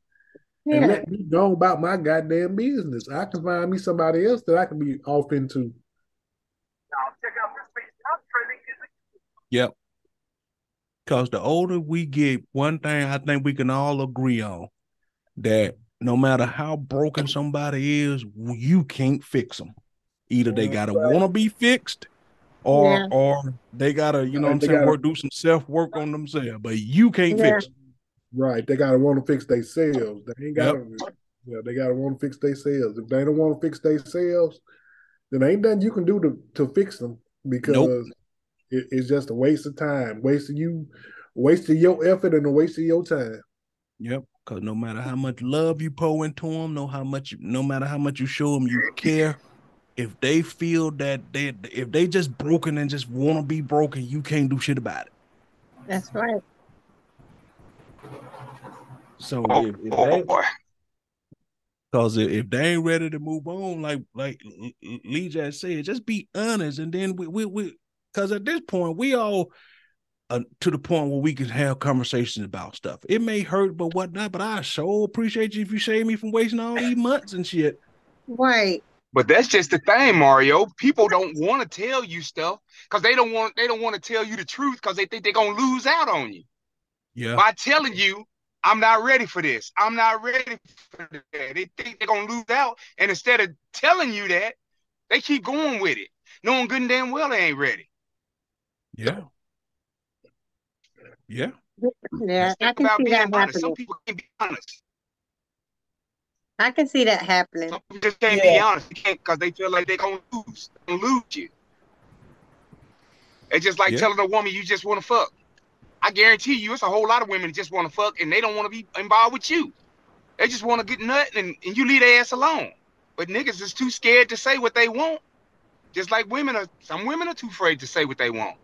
Speaker 2: Yeah.
Speaker 4: And let me go about my goddamn business. I can find me somebody else that I can be off into.
Speaker 3: Yep. Because the older we get, one thing I think we can all agree on that no matter how broken somebody is, you can't fix them. Either they gotta
Speaker 4: right.
Speaker 3: want to be fixed, or
Speaker 2: Yeah.
Speaker 3: or they gotta, you know, what I'm saying,
Speaker 4: gotta-
Speaker 3: work do some self work on themselves. But you can't
Speaker 2: Yeah.
Speaker 3: fix 'em.
Speaker 4: Right. They gotta want to fix themselves. They ain't gotta yeah, they gotta want to fix themselves. If they don't want to fix themselves, then ain't nothing you can do to, to fix them because it, it's just a waste of time. Wasting you wasting your effort and a waste of your time.
Speaker 3: Yep. Because no matter how much love you pour into them, no how much, no matter how much you show them you care, if they feel that they, if they just broken and just want to be broken, you can't do shit about it.
Speaker 2: That's right.
Speaker 3: So
Speaker 6: Oh,
Speaker 3: if, if
Speaker 6: oh
Speaker 3: they,
Speaker 6: boy.
Speaker 3: because if, if they ain't ready to move on, like like L- L- Lee just said, just be honest, and then we we we, because at this point we all. Uh, to the point where we can have conversations about stuff. It may hurt, but whatnot. But I so appreciate you if you save me from wasting all these months and shit.
Speaker 2: Right.
Speaker 6: But that's just the thing, Mario. People don't want to tell you stuff because they don't want they don't want to tell you the truth because they think they're gonna lose out on you.
Speaker 3: Yeah.
Speaker 6: By telling you, I'm not ready for this. I'm not ready for that. They think they're gonna lose out. And instead of telling you that, they keep going with it, knowing good and damn well they ain't ready.
Speaker 3: Yeah. Yeah.
Speaker 2: Yeah, I can see that
Speaker 6: honest. Some
Speaker 2: happening.
Speaker 6: people can't be honest.
Speaker 2: I can see that happening.
Speaker 6: Some people just can't be honest. They can't because they feel like they're gonna lose. They're gonna lose you. It's just like
Speaker 3: Yeah.
Speaker 6: telling a woman you just want to fuck. I guarantee you, it's a whole lot of women that just want to fuck and they don't want to be involved with you. They just want to get nut and, and you leave their ass alone. But niggas is too scared to say what they want. Just like women are, some women are too afraid to say what they want.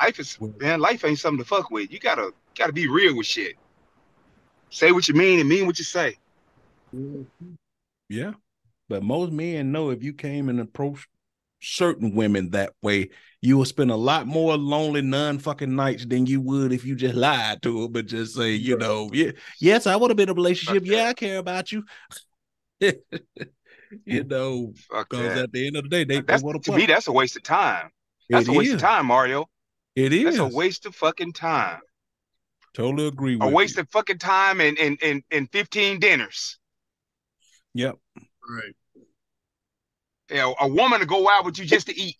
Speaker 6: Life is man, life ain't something to fuck with. You gotta gotta be real with shit. Say what you mean and mean what you say.
Speaker 3: Yeah. But most men know if you came and approached certain women that way, you will spend a lot more lonely non fucking nights than you would if you just lied to them but just say, you know, yeah, yes, I want to be in a relationship. Yeah, I care about you. you know, because at the end of the day, they, they
Speaker 6: That's
Speaker 3: want
Speaker 6: to me, that's a waste of time. That's
Speaker 3: It
Speaker 6: a waste
Speaker 3: is.
Speaker 6: of time, Mario.
Speaker 3: It is.
Speaker 6: That's a waste of fucking time.
Speaker 3: Totally agree with
Speaker 6: A
Speaker 3: you.
Speaker 6: waste of fucking time and and and, and 15 dinners.
Speaker 3: Yep.
Speaker 4: Right.
Speaker 6: You know, a woman to go out with you just to eat.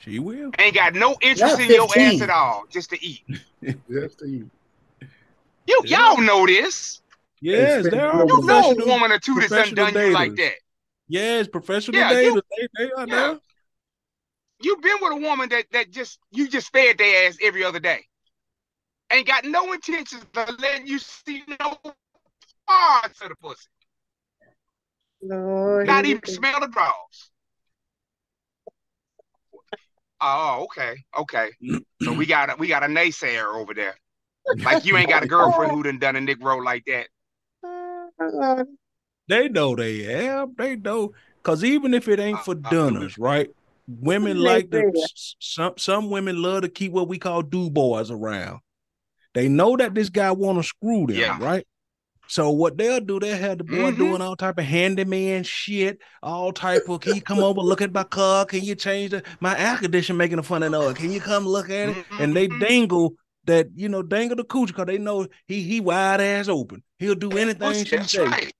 Speaker 3: She will.
Speaker 6: Ain't got no interest in your ass at all, just to eat.
Speaker 4: Just to eat.
Speaker 6: You
Speaker 3: Yeah.
Speaker 6: y'all know this.
Speaker 3: Yes, there are
Speaker 6: You know a woman or two that's done
Speaker 3: professional
Speaker 6: done you like that.
Speaker 3: Yes, professional
Speaker 6: Yeah, you-
Speaker 3: daters. They, they are
Speaker 6: Yeah.
Speaker 3: there.
Speaker 6: You've been with a woman that that just you just fed their ass every other day. Ain't got no intentions of letting you see no parts of the pussy.
Speaker 2: Lord,
Speaker 6: Not even
Speaker 2: can-
Speaker 6: smell the drawers. Oh, okay, okay. So we got a we got a naysayer over there. Like you ain't got a girlfriend who done done a Nick roll like that.
Speaker 2: Uh,
Speaker 3: They know they have. They know. Cause even if it ain't for
Speaker 6: Uh, uh,
Speaker 3: right? Women like to some some women love to keep what we call do boys around. They know that this guy want to screw them,
Speaker 6: Yeah.
Speaker 3: right? So what they'll do, they'll have the boy
Speaker 6: Mhm.
Speaker 3: doing all type of handyman shit, all type of can you come over, look at my car? Can you change the my air condition making a fun funny noise? Can you come look at it? And they
Speaker 6: Mhm.
Speaker 3: dangle that, you know, dangle the coochie because they know he he wide ass open. He'll do anything she say.
Speaker 6: right.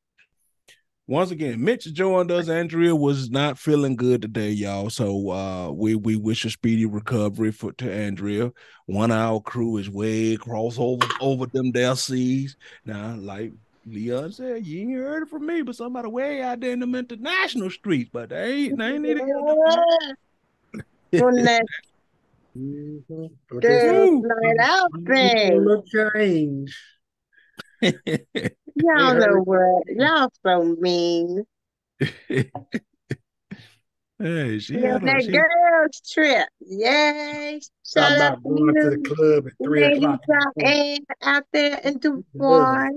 Speaker 3: Once again, Mitch joined us. Andrea was not feeling good today, y'all. So uh we we wish a speedy recovery for to Andrea. One of our crew is way across over over them there seas. Now, like Leon said, you ain't heard it from me, but somebody way out there in them international streets, but they ain't they ain't need to
Speaker 2: on that.
Speaker 4: But
Speaker 2: night out thing.
Speaker 4: change.
Speaker 2: Y'all know what? Y'all so mean.
Speaker 3: hey, she
Speaker 2: Yeah,
Speaker 3: had a,
Speaker 2: that
Speaker 3: she
Speaker 2: girls trip. Yay.
Speaker 4: Talking
Speaker 2: Shout out
Speaker 4: about
Speaker 2: to
Speaker 4: going to the club at three
Speaker 2: Ladies
Speaker 4: o'clock. in
Speaker 2: out, and out there in Dubai.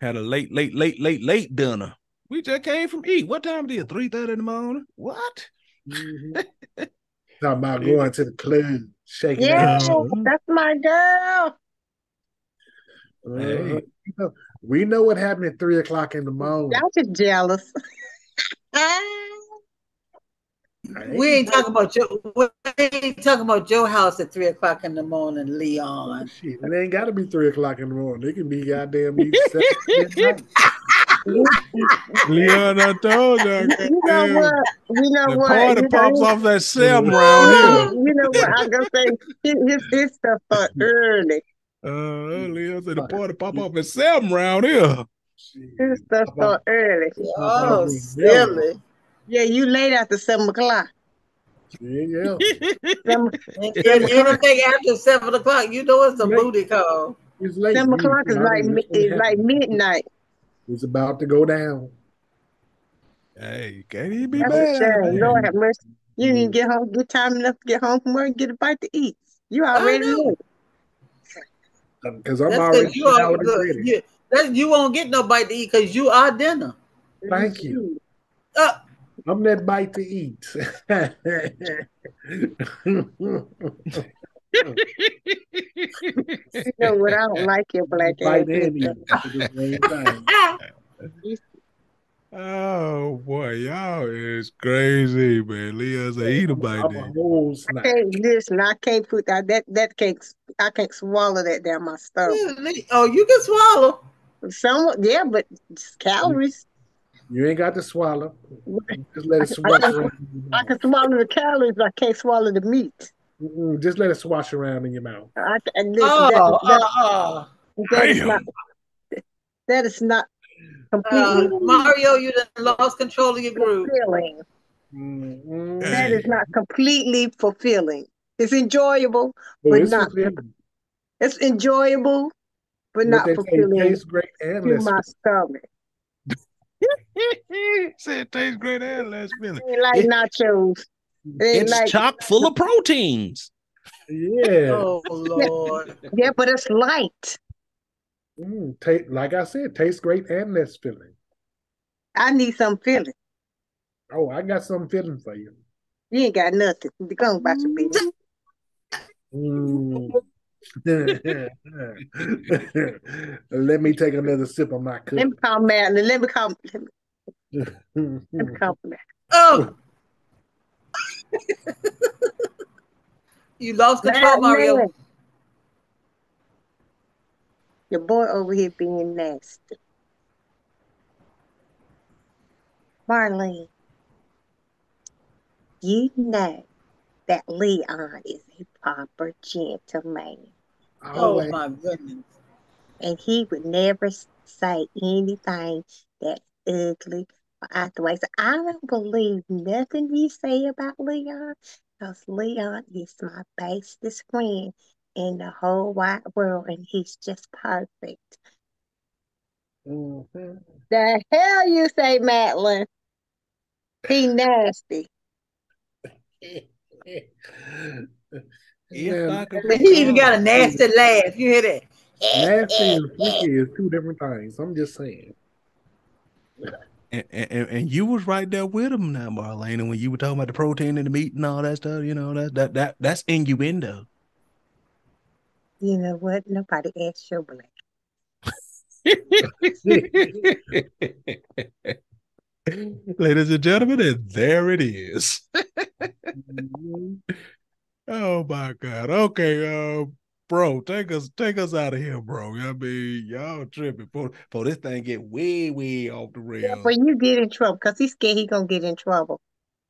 Speaker 3: had a late, late, late, late, late dinner. We just came from eat. What time it is? Three thirty in the morning. What?
Speaker 4: Mhm. Talking about going to the club, shaking
Speaker 2: Yeah.
Speaker 3: Uh-huh.
Speaker 2: that's my girl.
Speaker 3: Hey.
Speaker 4: Uh, know, we know what happened at three o'clock in the morning.
Speaker 2: Y'all just jealous.
Speaker 5: We ain't talking about your we ain't talking about your house at three o'clock in the morning, Leon.
Speaker 4: Shit, it ain't got to be three o'clock in the morning. It can be goddamn me seven midnight.
Speaker 3: Leon, I told you.
Speaker 2: you know what? You know
Speaker 3: The
Speaker 2: what?
Speaker 3: party
Speaker 2: You
Speaker 3: pops
Speaker 2: know,
Speaker 3: off that seven
Speaker 2: you
Speaker 3: round
Speaker 2: know,
Speaker 3: here.
Speaker 2: you know what? I'm gonna say his his, his stuff start early.
Speaker 3: Uh, Leon said the party pop off at seven round here.
Speaker 2: His stuff start early.
Speaker 5: Oh, silly.
Speaker 2: Yeah, you late after seven o'clock.
Speaker 4: Yeah,
Speaker 2: Seven,
Speaker 5: And, and anything after seven o'clock, you know it's a
Speaker 4: Late.
Speaker 5: booty call.
Speaker 4: it's late.
Speaker 2: seven o'clock is like
Speaker 4: it's
Speaker 2: like midnight.
Speaker 4: It's about to go down.
Speaker 3: Hey, can't even be
Speaker 2: That's a
Speaker 3: mad.
Speaker 2: shame.
Speaker 3: man.
Speaker 2: Lord have mercy. You didn't get home, get time enough to get home from work, and get a bite to eat. You already
Speaker 5: know.
Speaker 2: Know.
Speaker 4: Because I'm
Speaker 5: That's
Speaker 4: already
Speaker 5: because you are
Speaker 4: out and
Speaker 5: look,
Speaker 4: ready.
Speaker 5: you, that, you won't get no bite to eat because you are dinner.
Speaker 4: Thank you.
Speaker 5: Uh,
Speaker 4: I'm that bite to eat.
Speaker 2: You know what? I don't like your black ass.
Speaker 4: bite and eat
Speaker 3: Oh boy, y'all is crazy, man. Leon's a eater by
Speaker 4: I'm a
Speaker 3: day.
Speaker 2: I can't listen. I can't put that. That that can't. I can't swallow that down my stomach.
Speaker 5: Oh, you can swallow.
Speaker 2: Some, yeah, but it's calories.
Speaker 4: You ain't got to swallow. Just let it
Speaker 2: I
Speaker 4: swash
Speaker 2: can-
Speaker 4: around. in your
Speaker 2: I can swallow the calories, but I can't swallow the meat.
Speaker 4: Mm-mm, Just let it swash around in your mouth.
Speaker 2: I, and listen,
Speaker 5: Oh,
Speaker 2: that, that,
Speaker 5: oh, oh.
Speaker 2: that is
Speaker 3: oh, uh, uh.
Speaker 2: not. That is not completely
Speaker 5: Uh, Mario, you lost control of your group.
Speaker 2: fulfilling.
Speaker 4: Mm-mm.
Speaker 2: That is not completely fulfilling. It's enjoyable, but
Speaker 4: it's
Speaker 2: not.
Speaker 4: fulfilling.
Speaker 2: It's enjoyable, but
Speaker 4: What
Speaker 2: not
Speaker 4: they say
Speaker 2: fulfilling
Speaker 4: tastes great and
Speaker 2: to
Speaker 4: less.
Speaker 2: my stomach.
Speaker 3: Said it tastes great and less filling.
Speaker 2: It like
Speaker 3: It-
Speaker 2: nachos. It
Speaker 7: It's
Speaker 2: like
Speaker 7: chock full of proteins.
Speaker 4: Yeah.
Speaker 5: Oh Lord.
Speaker 2: yeah, but it's light.
Speaker 4: Mm, ta- like I said, tastes great and less filling.
Speaker 2: I need some filling.
Speaker 4: Oh, I got some filling for you.
Speaker 2: You ain't got nothing. Go on about your business.
Speaker 4: Mm. Let me take another sip of my cup.
Speaker 2: Let me call Madeline. Let me call. Let me, let me call Madeline.
Speaker 5: Oh. you lost control, Mario.
Speaker 2: Madeline. Your boy over here being nasty. Marlene, you know that Leon is a proper gentleman,
Speaker 5: Oh
Speaker 4: Always.
Speaker 5: my oh, goodness.
Speaker 2: and he would never say anything that's ugly or out the way. So I don't believe nothing you say about Leon, because Leon is my bestest friend in the whole wide world, and he's just perfect.
Speaker 4: Mhm.
Speaker 2: The hell you say, Madeline? He nasty.
Speaker 3: If I could
Speaker 5: He even got a nasty laugh. You hear that?
Speaker 4: Nasty and freaky is two different things. I'm just saying.
Speaker 3: And, and, and you was right there with him now, Marlene. And when you were talking about the protein and the meat and all that stuff, you know, that that that that's innuendo.
Speaker 2: You know what? Nobody asked your black.
Speaker 3: Ladies and gentlemen, and there it is.
Speaker 4: Mhm.
Speaker 3: Oh my God. Okay, uh, bro, take us take us out of here, bro. I mean, y'all tripping for for this thing get way, way off the rails.
Speaker 2: When you get in trouble, because he's scared he gonna get in trouble.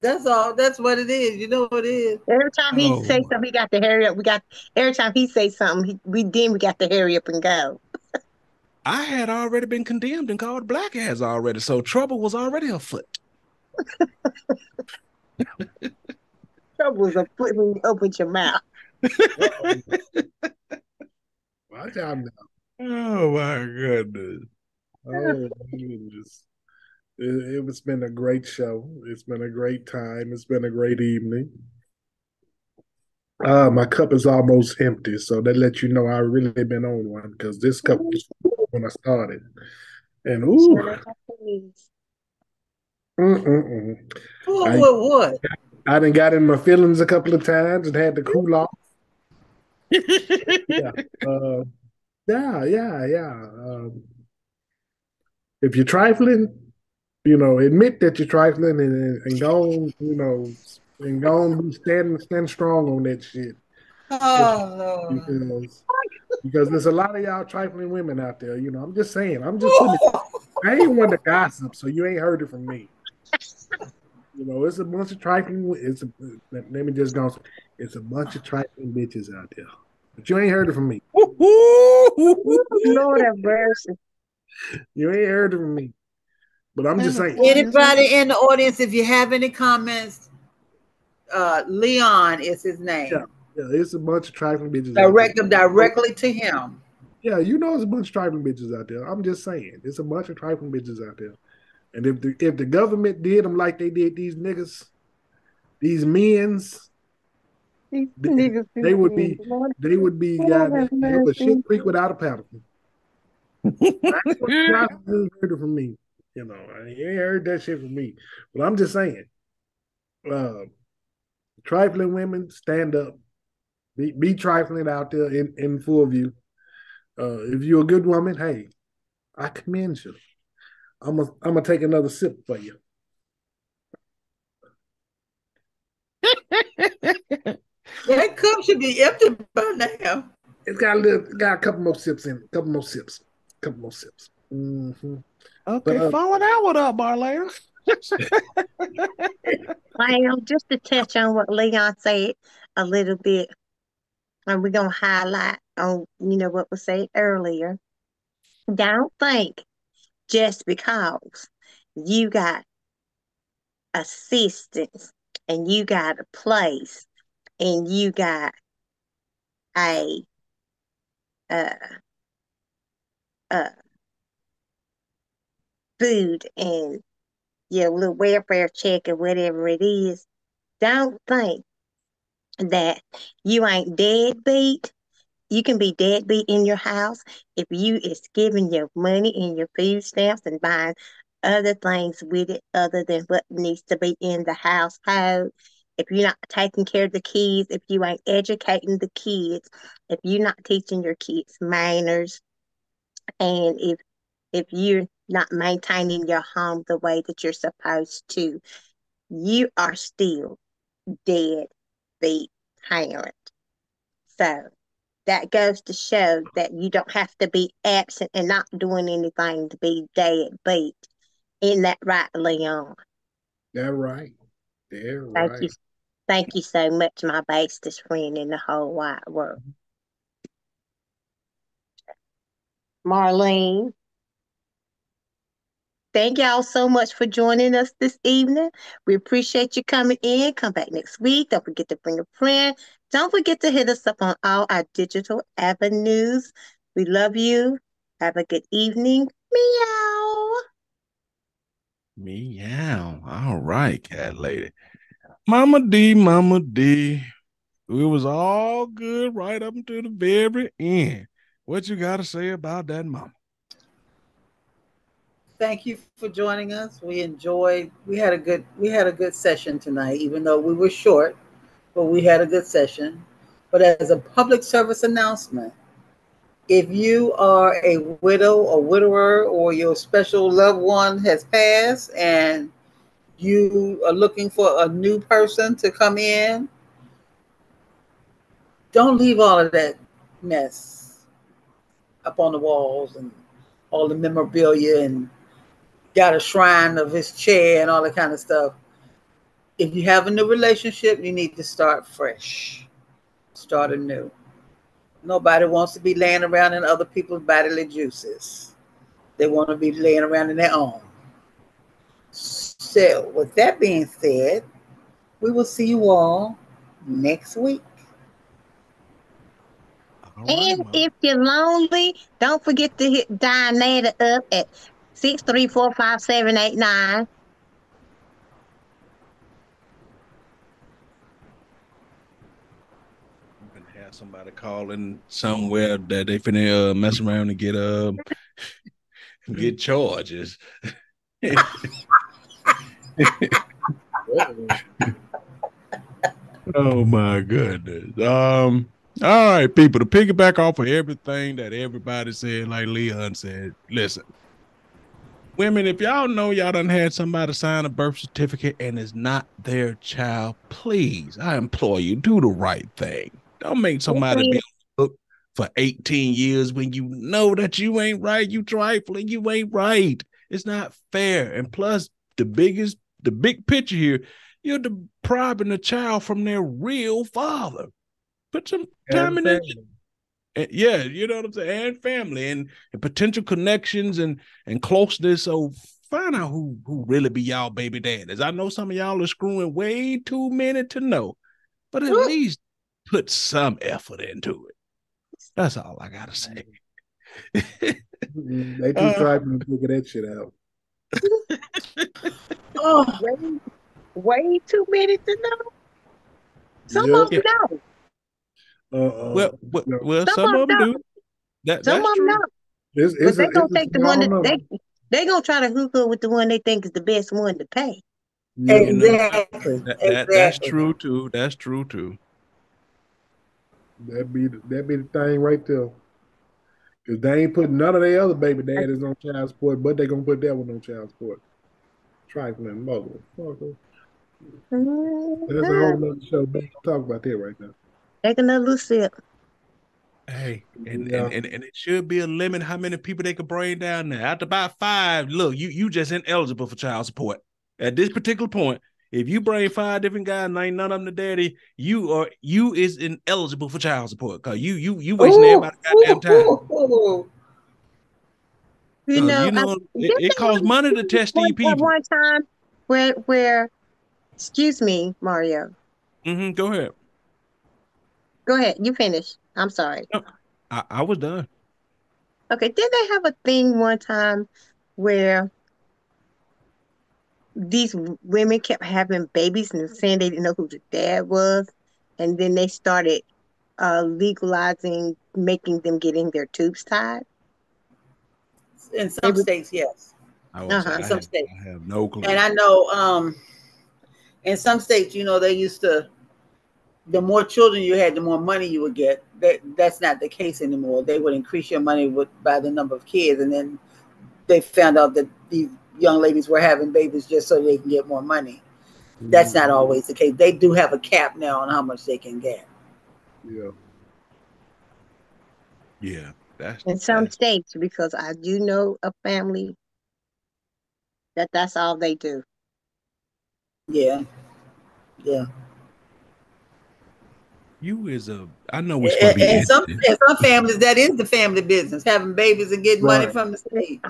Speaker 5: That's all. That's what it is. You know what it is.
Speaker 2: Every time he
Speaker 3: Oh,
Speaker 2: say something, he got to hurry up. We got every time he say something, he, we then we got to hurry up and go.
Speaker 3: I had already been condemned and called black ass already, so trouble was already afoot.
Speaker 2: Trouble is a foot when you open your mouth.
Speaker 4: Watch out now.
Speaker 3: Oh my goodness.
Speaker 4: Oh, my goodness. It, it's been a great show. It's been a great time. It's been a great evening. Uh, my cup is almost empty, so that lets you know I really been on one because this cup was when I started. And ooh.
Speaker 5: Fool
Speaker 4: I-
Speaker 5: with what?
Speaker 4: I done got in my feelings a couple of times and had to cool off. yeah, uh, yeah, yeah, yeah. Um, if you're trifling, you know, admit that you're trifling and and go, on, you know, and go on, stand stand strong on that shit
Speaker 5: Oh Lord.
Speaker 4: because because there's a lot of y'all trifling women out there. You know, I'm just saying. I'm just putting. It, I ain't one to gossip, so you ain't heard it from me. You know, it's a bunch of trifling. It's a, let me just go. It's a bunch of trifling bitches out there, but you ain't heard it from me.
Speaker 2: Lord have mercy.
Speaker 4: You ain't heard it from me. But I'm just saying.
Speaker 5: Anybody in the audience, if you have any comments, uh, Leon is his name.
Speaker 4: Yeah. Yeah, it's a bunch of trifling bitches.
Speaker 5: Direct them directly to him.
Speaker 4: Yeah, you know, it's a bunch of trifling bitches out there. I'm just saying, it's a bunch of trifling bitches out there. And if the if the government did them like they did these niggas, these men's,
Speaker 2: These
Speaker 4: They-
Speaker 2: niggas
Speaker 4: they would be-
Speaker 2: Lord,
Speaker 4: they would be
Speaker 2: Lord
Speaker 4: goddamn
Speaker 2: have
Speaker 4: they would shit creek without a paddle. I ain't heard it from me. You know, I ain't heard that shit from me. But I'm just saying, uh, trifling women, stand up. Be, be trifling out there in, in full view. Uh, if you're a good woman, hey, I commend you. I'm gonna I'm gonna take another sip for you.
Speaker 5: That cup should be empty by now.
Speaker 4: It's got a little, got a couple more sips in. it. couple more sips. couple more sips. hmm
Speaker 3: Okay,
Speaker 4: But, uh,
Speaker 3: follow that one up, Marlena.
Speaker 2: Well, just to touch on what Leon said a little bit, and we're gonna highlight on, you know, what was said earlier. Don't think just because you got assistance and you got a place and you got a uh uh food and your little welfare check or whatever it is, don't think that you ain't deadbeat. You can be deadbeat in your house if you is giving your money and your food stamps and buying other things with it other than what needs to be in the household. If you're not taking care of the kids, if you ain't educating the kids, if you're not teaching your kids manners, and if if you're not maintaining your home the way that you're supposed to, you are still dead beat parent. So that goes to show that you don't have to be absent and not doing anything to be dead beat. Isn't that right, Leon?
Speaker 4: That right. They're
Speaker 2: Thank
Speaker 4: right.
Speaker 2: you. Thank you so much, my bestest friend in the whole wide world. Mm-hmm. Marlene. Thank y'all so much for joining us this evening. We appreciate you coming in. Come back next week. Don't forget to bring a friend. Don't forget to hit us up on all our digital avenues. We love you. Have a good evening. Meow.
Speaker 3: Meow. All right, cat lady. Mama D, Mama D. It was all good right up until the very end. What you got to say about that, Mama?
Speaker 5: Thank you for joining us. We enjoyed. We had a good. We had a good session tonight, even though we were short, but we had a good session. But as a public service announcement, if you are a widow or widower, or your special loved one has passed, and you are looking for a new person to come in, don't leave all of that mess up on the walls and all the memorabilia and got a shrine of his chair and all that kind of stuff. If you have a new relationship, you need to start fresh, start anew. Nobody wants to be laying around in other people's bodily juices. They want to be laying around in their own. So, with that being said, we will see you all next week.
Speaker 3: All right,
Speaker 2: And
Speaker 3: Mama.
Speaker 2: if you're lonely, don't forget to hit Donetta up at six three four five seven eight nine.
Speaker 3: Have somebody calling somewhere that they finna uh, mess around and get uh get charges. oh my goodness. Um. All right, people. To piggyback off of everything that everybody said, like Leon said, listen. Women, if y'all know y'all done had somebody sign a birth certificate and it's not their child, please, I implore you, do the right thing. Don't make somebody be on the hook for 18 years when you know that you ain't right. You trifling, you ain't right. It's not fair. And plus, the biggest, the big picture here, you're depriving the child from their real father. Put some time in
Speaker 4: And
Speaker 3: it.
Speaker 4: Family.
Speaker 3: And yeah, you know what I'm saying, and family and, and potential connections and and closeness. So find out who who really be y'all baby daddies. I know some of y'all are screwing way too many to know, but at
Speaker 5: Woo.
Speaker 3: least put some effort into it. That's all I gotta say.
Speaker 4: They too
Speaker 3: Uh,
Speaker 4: trifling to figure that shit out.
Speaker 5: Oh,
Speaker 2: Way, way too many to know. Some
Speaker 4: Yep.
Speaker 2: of them know.
Speaker 4: Uh-uh.
Speaker 3: well, well,
Speaker 4: No.
Speaker 3: well,
Speaker 2: Some
Speaker 3: some
Speaker 2: of
Speaker 3: of them
Speaker 2: them
Speaker 3: do. That
Speaker 2: Some
Speaker 3: that's
Speaker 2: of them
Speaker 3: true.
Speaker 2: know.
Speaker 4: It's,
Speaker 2: But
Speaker 4: it's
Speaker 2: they
Speaker 4: a,
Speaker 2: gonna take the one that they they gonna try to hook up with the one they think is the best one to pay.
Speaker 4: Yeah.
Speaker 5: Exactly.
Speaker 3: That, that that's true too. That's true too.
Speaker 4: That be the, that be the thing right there. If they ain't putting none of their other baby daddies on child support, but they gonna put that one on child support. Trifling motherfucker.
Speaker 2: Mm,
Speaker 4: That's a whole nother show. We talk about that right now.
Speaker 2: Take another little sip.
Speaker 3: Hey, and,
Speaker 4: Yeah.
Speaker 3: and, and and it should be a limit how many people they could bring down there. After about five, look, you you just ineligible for child support. At this particular point, if you bring five different guys and ain't none of them the daddy, you are you is ineligible for child support. Cause you you you wasting
Speaker 5: Ooh,
Speaker 3: everybody's goddamn time.
Speaker 5: ooh, ooh, ooh.
Speaker 2: You know,
Speaker 3: you know
Speaker 2: I,
Speaker 3: it, it costs money to test
Speaker 2: one,
Speaker 3: these people.
Speaker 2: one time where where excuse me, Mario.
Speaker 3: Mm-hmm, go ahead.
Speaker 2: Go ahead, you finish. I'm sorry.
Speaker 3: I, I was done.
Speaker 2: Okay, did they have a thing one time where these women kept having babies and saying they didn't know who the dad was, and then they started uh, legalizing making them getting their tubes tied?
Speaker 5: In some
Speaker 2: would,
Speaker 5: states, yes.
Speaker 3: I was
Speaker 2: uh-huh.
Speaker 5: In some
Speaker 3: have
Speaker 5: states.
Speaker 3: I have no clue.
Speaker 5: And I know um in some states, you know, they used to the more children you had, the more money you would get. That that's not the case anymore. They would increase your money with by the number of kids, and then they found out that these young ladies were having babies just so they can get more money. That's not mm-hmm. always the case. They do have a cap now on how much they can get.
Speaker 4: Yeah.
Speaker 3: yeah, that's
Speaker 2: in some
Speaker 3: that's
Speaker 2: states, because I do know a family that that's all they do.
Speaker 5: Yeah, yeah.
Speaker 3: You is a. I know we're supposed
Speaker 5: And,
Speaker 3: to be
Speaker 5: and some
Speaker 3: interested.
Speaker 5: in some families, that is the family business, having babies and getting money from the state.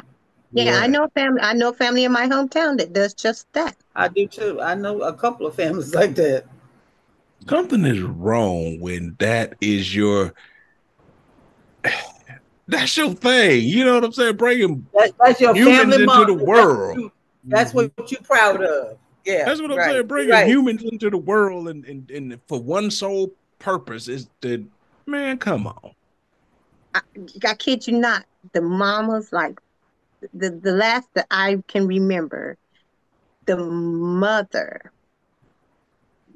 Speaker 2: Yeah, I know family. I know family in my hometown that does just that.
Speaker 5: I do too. I know a couple of families like that.
Speaker 3: Something is wrong when that is your. That's your thing. You know what I'm saying? Bringing
Speaker 5: That, that's your
Speaker 3: humans
Speaker 5: family
Speaker 3: into
Speaker 5: model.
Speaker 3: the world.
Speaker 5: That's, that's what you're mm-hmm. proud of. Yeah,
Speaker 3: That's what I'm
Speaker 5: right,
Speaker 3: saying. Bringing
Speaker 5: right.
Speaker 3: humans into the world and, and, and for one sole purpose is to, man, come on.
Speaker 2: I, I kid you not. The mamas, like the the last that I can remember, the mother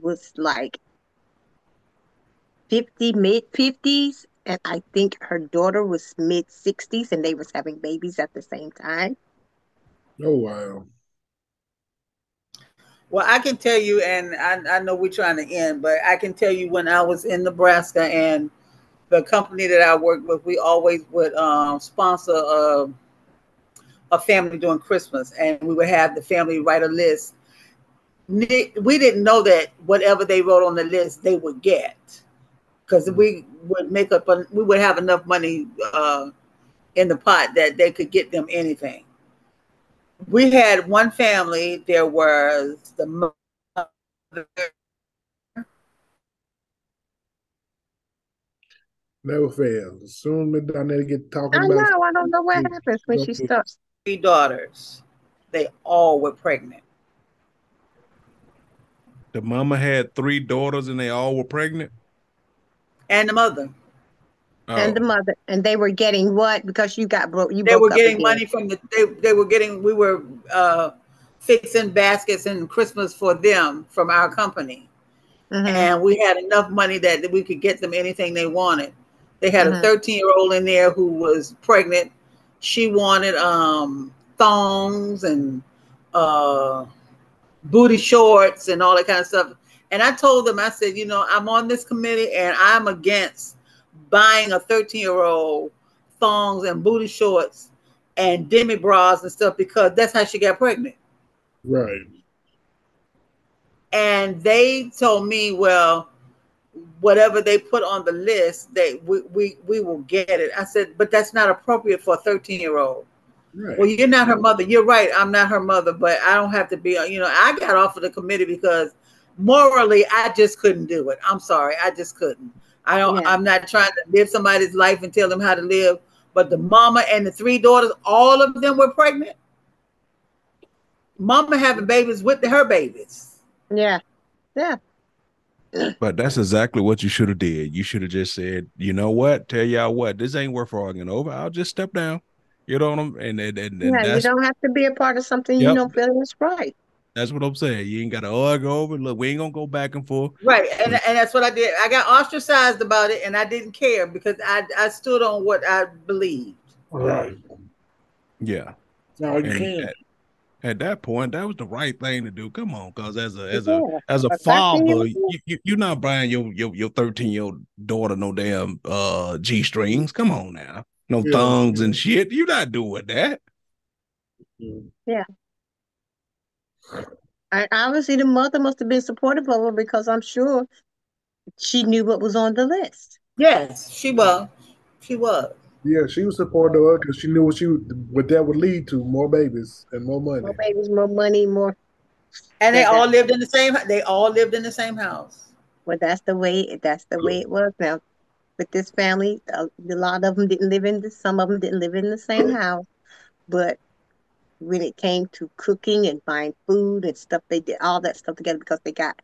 Speaker 2: was like fifty, mid fifties, and I think her daughter was mid sixties, and they was having babies at the same time.
Speaker 4: Oh wow.
Speaker 5: Well, I can tell you, and I, I know we're trying to end, but I can tell you when I was in Nebraska and the company that I worked with, we always would um, sponsor a, a family during Christmas, and we would have the family write a list. We didn't know that whatever they wrote on the list, they would get, because we would make up, we would have enough money uh, in the pot that they could get them anything we had one family. There was the mother.
Speaker 4: Never fails. As soon as down there get talking
Speaker 2: I
Speaker 4: about
Speaker 2: know. I don't know what happens when she stops.
Speaker 5: three daughters. They all were pregnant.
Speaker 3: The mama had three daughters and they all were pregnant.
Speaker 5: And the mother.
Speaker 2: And the
Speaker 3: Oh,
Speaker 2: mother, and they were getting what because you got broke. You
Speaker 5: They were getting money from the they, they were getting we were uh fixing baskets and Christmas for them from our company.
Speaker 2: Mhm.
Speaker 5: And we had enough money that we could get them anything they wanted. They had a
Speaker 2: Mhm.
Speaker 5: 13 year old in there who was pregnant. She wanted um thongs and uh booty shorts and all that kind of stuff. And I told them, I said, you know, I'm on this committee and I'm against buying a 13 year old thongs and booty shorts and demi bras and stuff because that's how she got pregnant.
Speaker 4: right.
Speaker 5: And they told me, well, whatever they put on the list, they we, we we will get it. I said, but that's not appropriate for a 13 year old.
Speaker 4: Right.
Speaker 5: Well, you're not her mother. You're right. I'm not her mother, but I don't have to be. You know, I got off of the committee because morally, I just couldn't do it. I'm sorry, I just couldn't. I don't.
Speaker 2: Yeah.
Speaker 5: I'm not trying to live somebody's life and tell them how to live. But the mama and the three daughters, all of them were pregnant. Mama having babies with her babies.
Speaker 2: Yeah, yeah.
Speaker 3: but that's exactly what you should have did. You should have just said, you know what? Tell y'all what, this ain't worth arguing over. I'll just step down. You know what I'm and and, and, and
Speaker 2: Yeah, you don't have to be a part of something you don't feel is right.
Speaker 3: That's what I'm saying. You ain't got to argue over. Look, we ain't gonna go back and forth.
Speaker 5: Right, and and that's what I did. I got ostracized about it, and I didn't care because I I stood on what I believed.
Speaker 4: Right.
Speaker 3: Yeah.
Speaker 4: No, you can't.
Speaker 3: at, at that point, that was the right thing to do. Come on, cause as a as a as a
Speaker 2: But 13
Speaker 3: father,
Speaker 2: years
Speaker 3: you, you you're not buying your your your 13 year old daughter no damn uh g strings. Come on now, no
Speaker 4: Yeah.
Speaker 3: thongs and shit. You're not doing that.
Speaker 2: And obviously, the mother must have been supportive of her because I'm sure she knew what was on the list.
Speaker 5: Yes, she was. She was.
Speaker 4: Yeah, she was supportive of her because she knew what she would, what that would lead to more babies and more money.
Speaker 2: More babies, more money, more.
Speaker 5: And they all lived in the same. They all lived in the same house.
Speaker 2: Well, that's the way. That's the way it was. Now, with this family, a, a lot of them didn't live in the. Some of them didn't live in the same house, but when it came to cooking and buying food and stuff, they did all that stuff together because they got,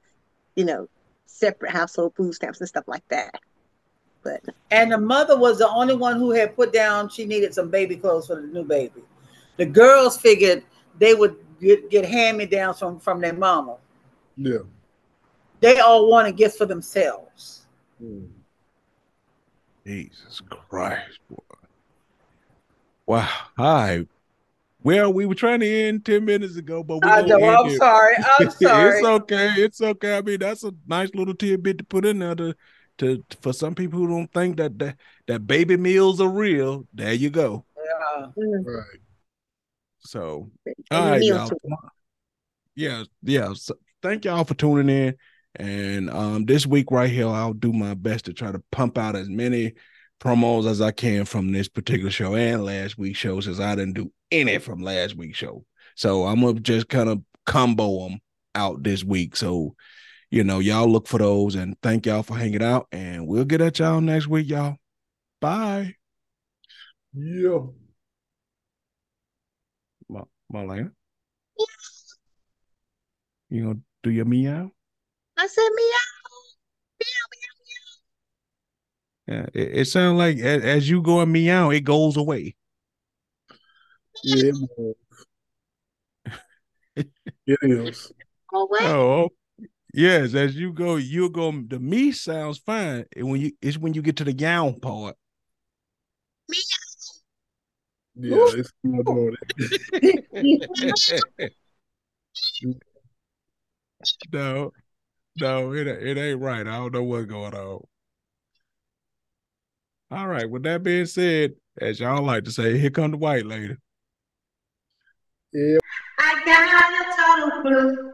Speaker 2: you know, separate household food stamps and stuff like that. But
Speaker 5: And the mother was the only one who had put down she needed some baby clothes for the new baby. The girls figured they would get, get hand me downs from from their mama.
Speaker 4: Yeah.
Speaker 5: They all wanted gifts for themselves.
Speaker 4: Mm.
Speaker 3: Jesus Christ, boy. Wow. All right. Well, we were trying to end 10 minutes ago, but we
Speaker 5: I
Speaker 3: gonna
Speaker 5: know.
Speaker 3: end
Speaker 5: I'm
Speaker 3: it.
Speaker 5: sorry. I'm sorry.
Speaker 3: it's okay. It's okay. I mean, that's a nice little tidbit to put in there to, to for some people who don't think that that, that baby meals are real. There you go.
Speaker 5: Yeah.
Speaker 2: mm,
Speaker 4: Right.
Speaker 3: So, all right, y'all.
Speaker 2: too.
Speaker 3: Yeah, yeah. So thank y'all for tuning in. And um, this week right here, I'll do my best to try to pump out as many promos as I can from this particular show and last week's show, since I didn't do any from last week's show. So I'm gonna just kind of combo them out this week. So you know, y'all look for those and thank y'all for hanging out. And we'll get at y'all next week, y'all. Bye.
Speaker 4: Yeah.
Speaker 3: Ma- Marlena. You gonna do your meow?
Speaker 2: I said meow.
Speaker 3: Yeah, it, it sounds like as, as you go and meow, it goes away.
Speaker 4: Yeah. it, it is.
Speaker 2: Oh.
Speaker 3: Oh, yes. As you go, you go. The me sounds fine. And when you, it's when you get to the gown part. Meow.
Speaker 4: Yeah, it's still doing it.
Speaker 3: no, no, it it ain't right. I don't know what's going on. All right. With that being said, as y'all like to say, here come the white lady.
Speaker 4: Yeah.
Speaker 2: I got a total clue.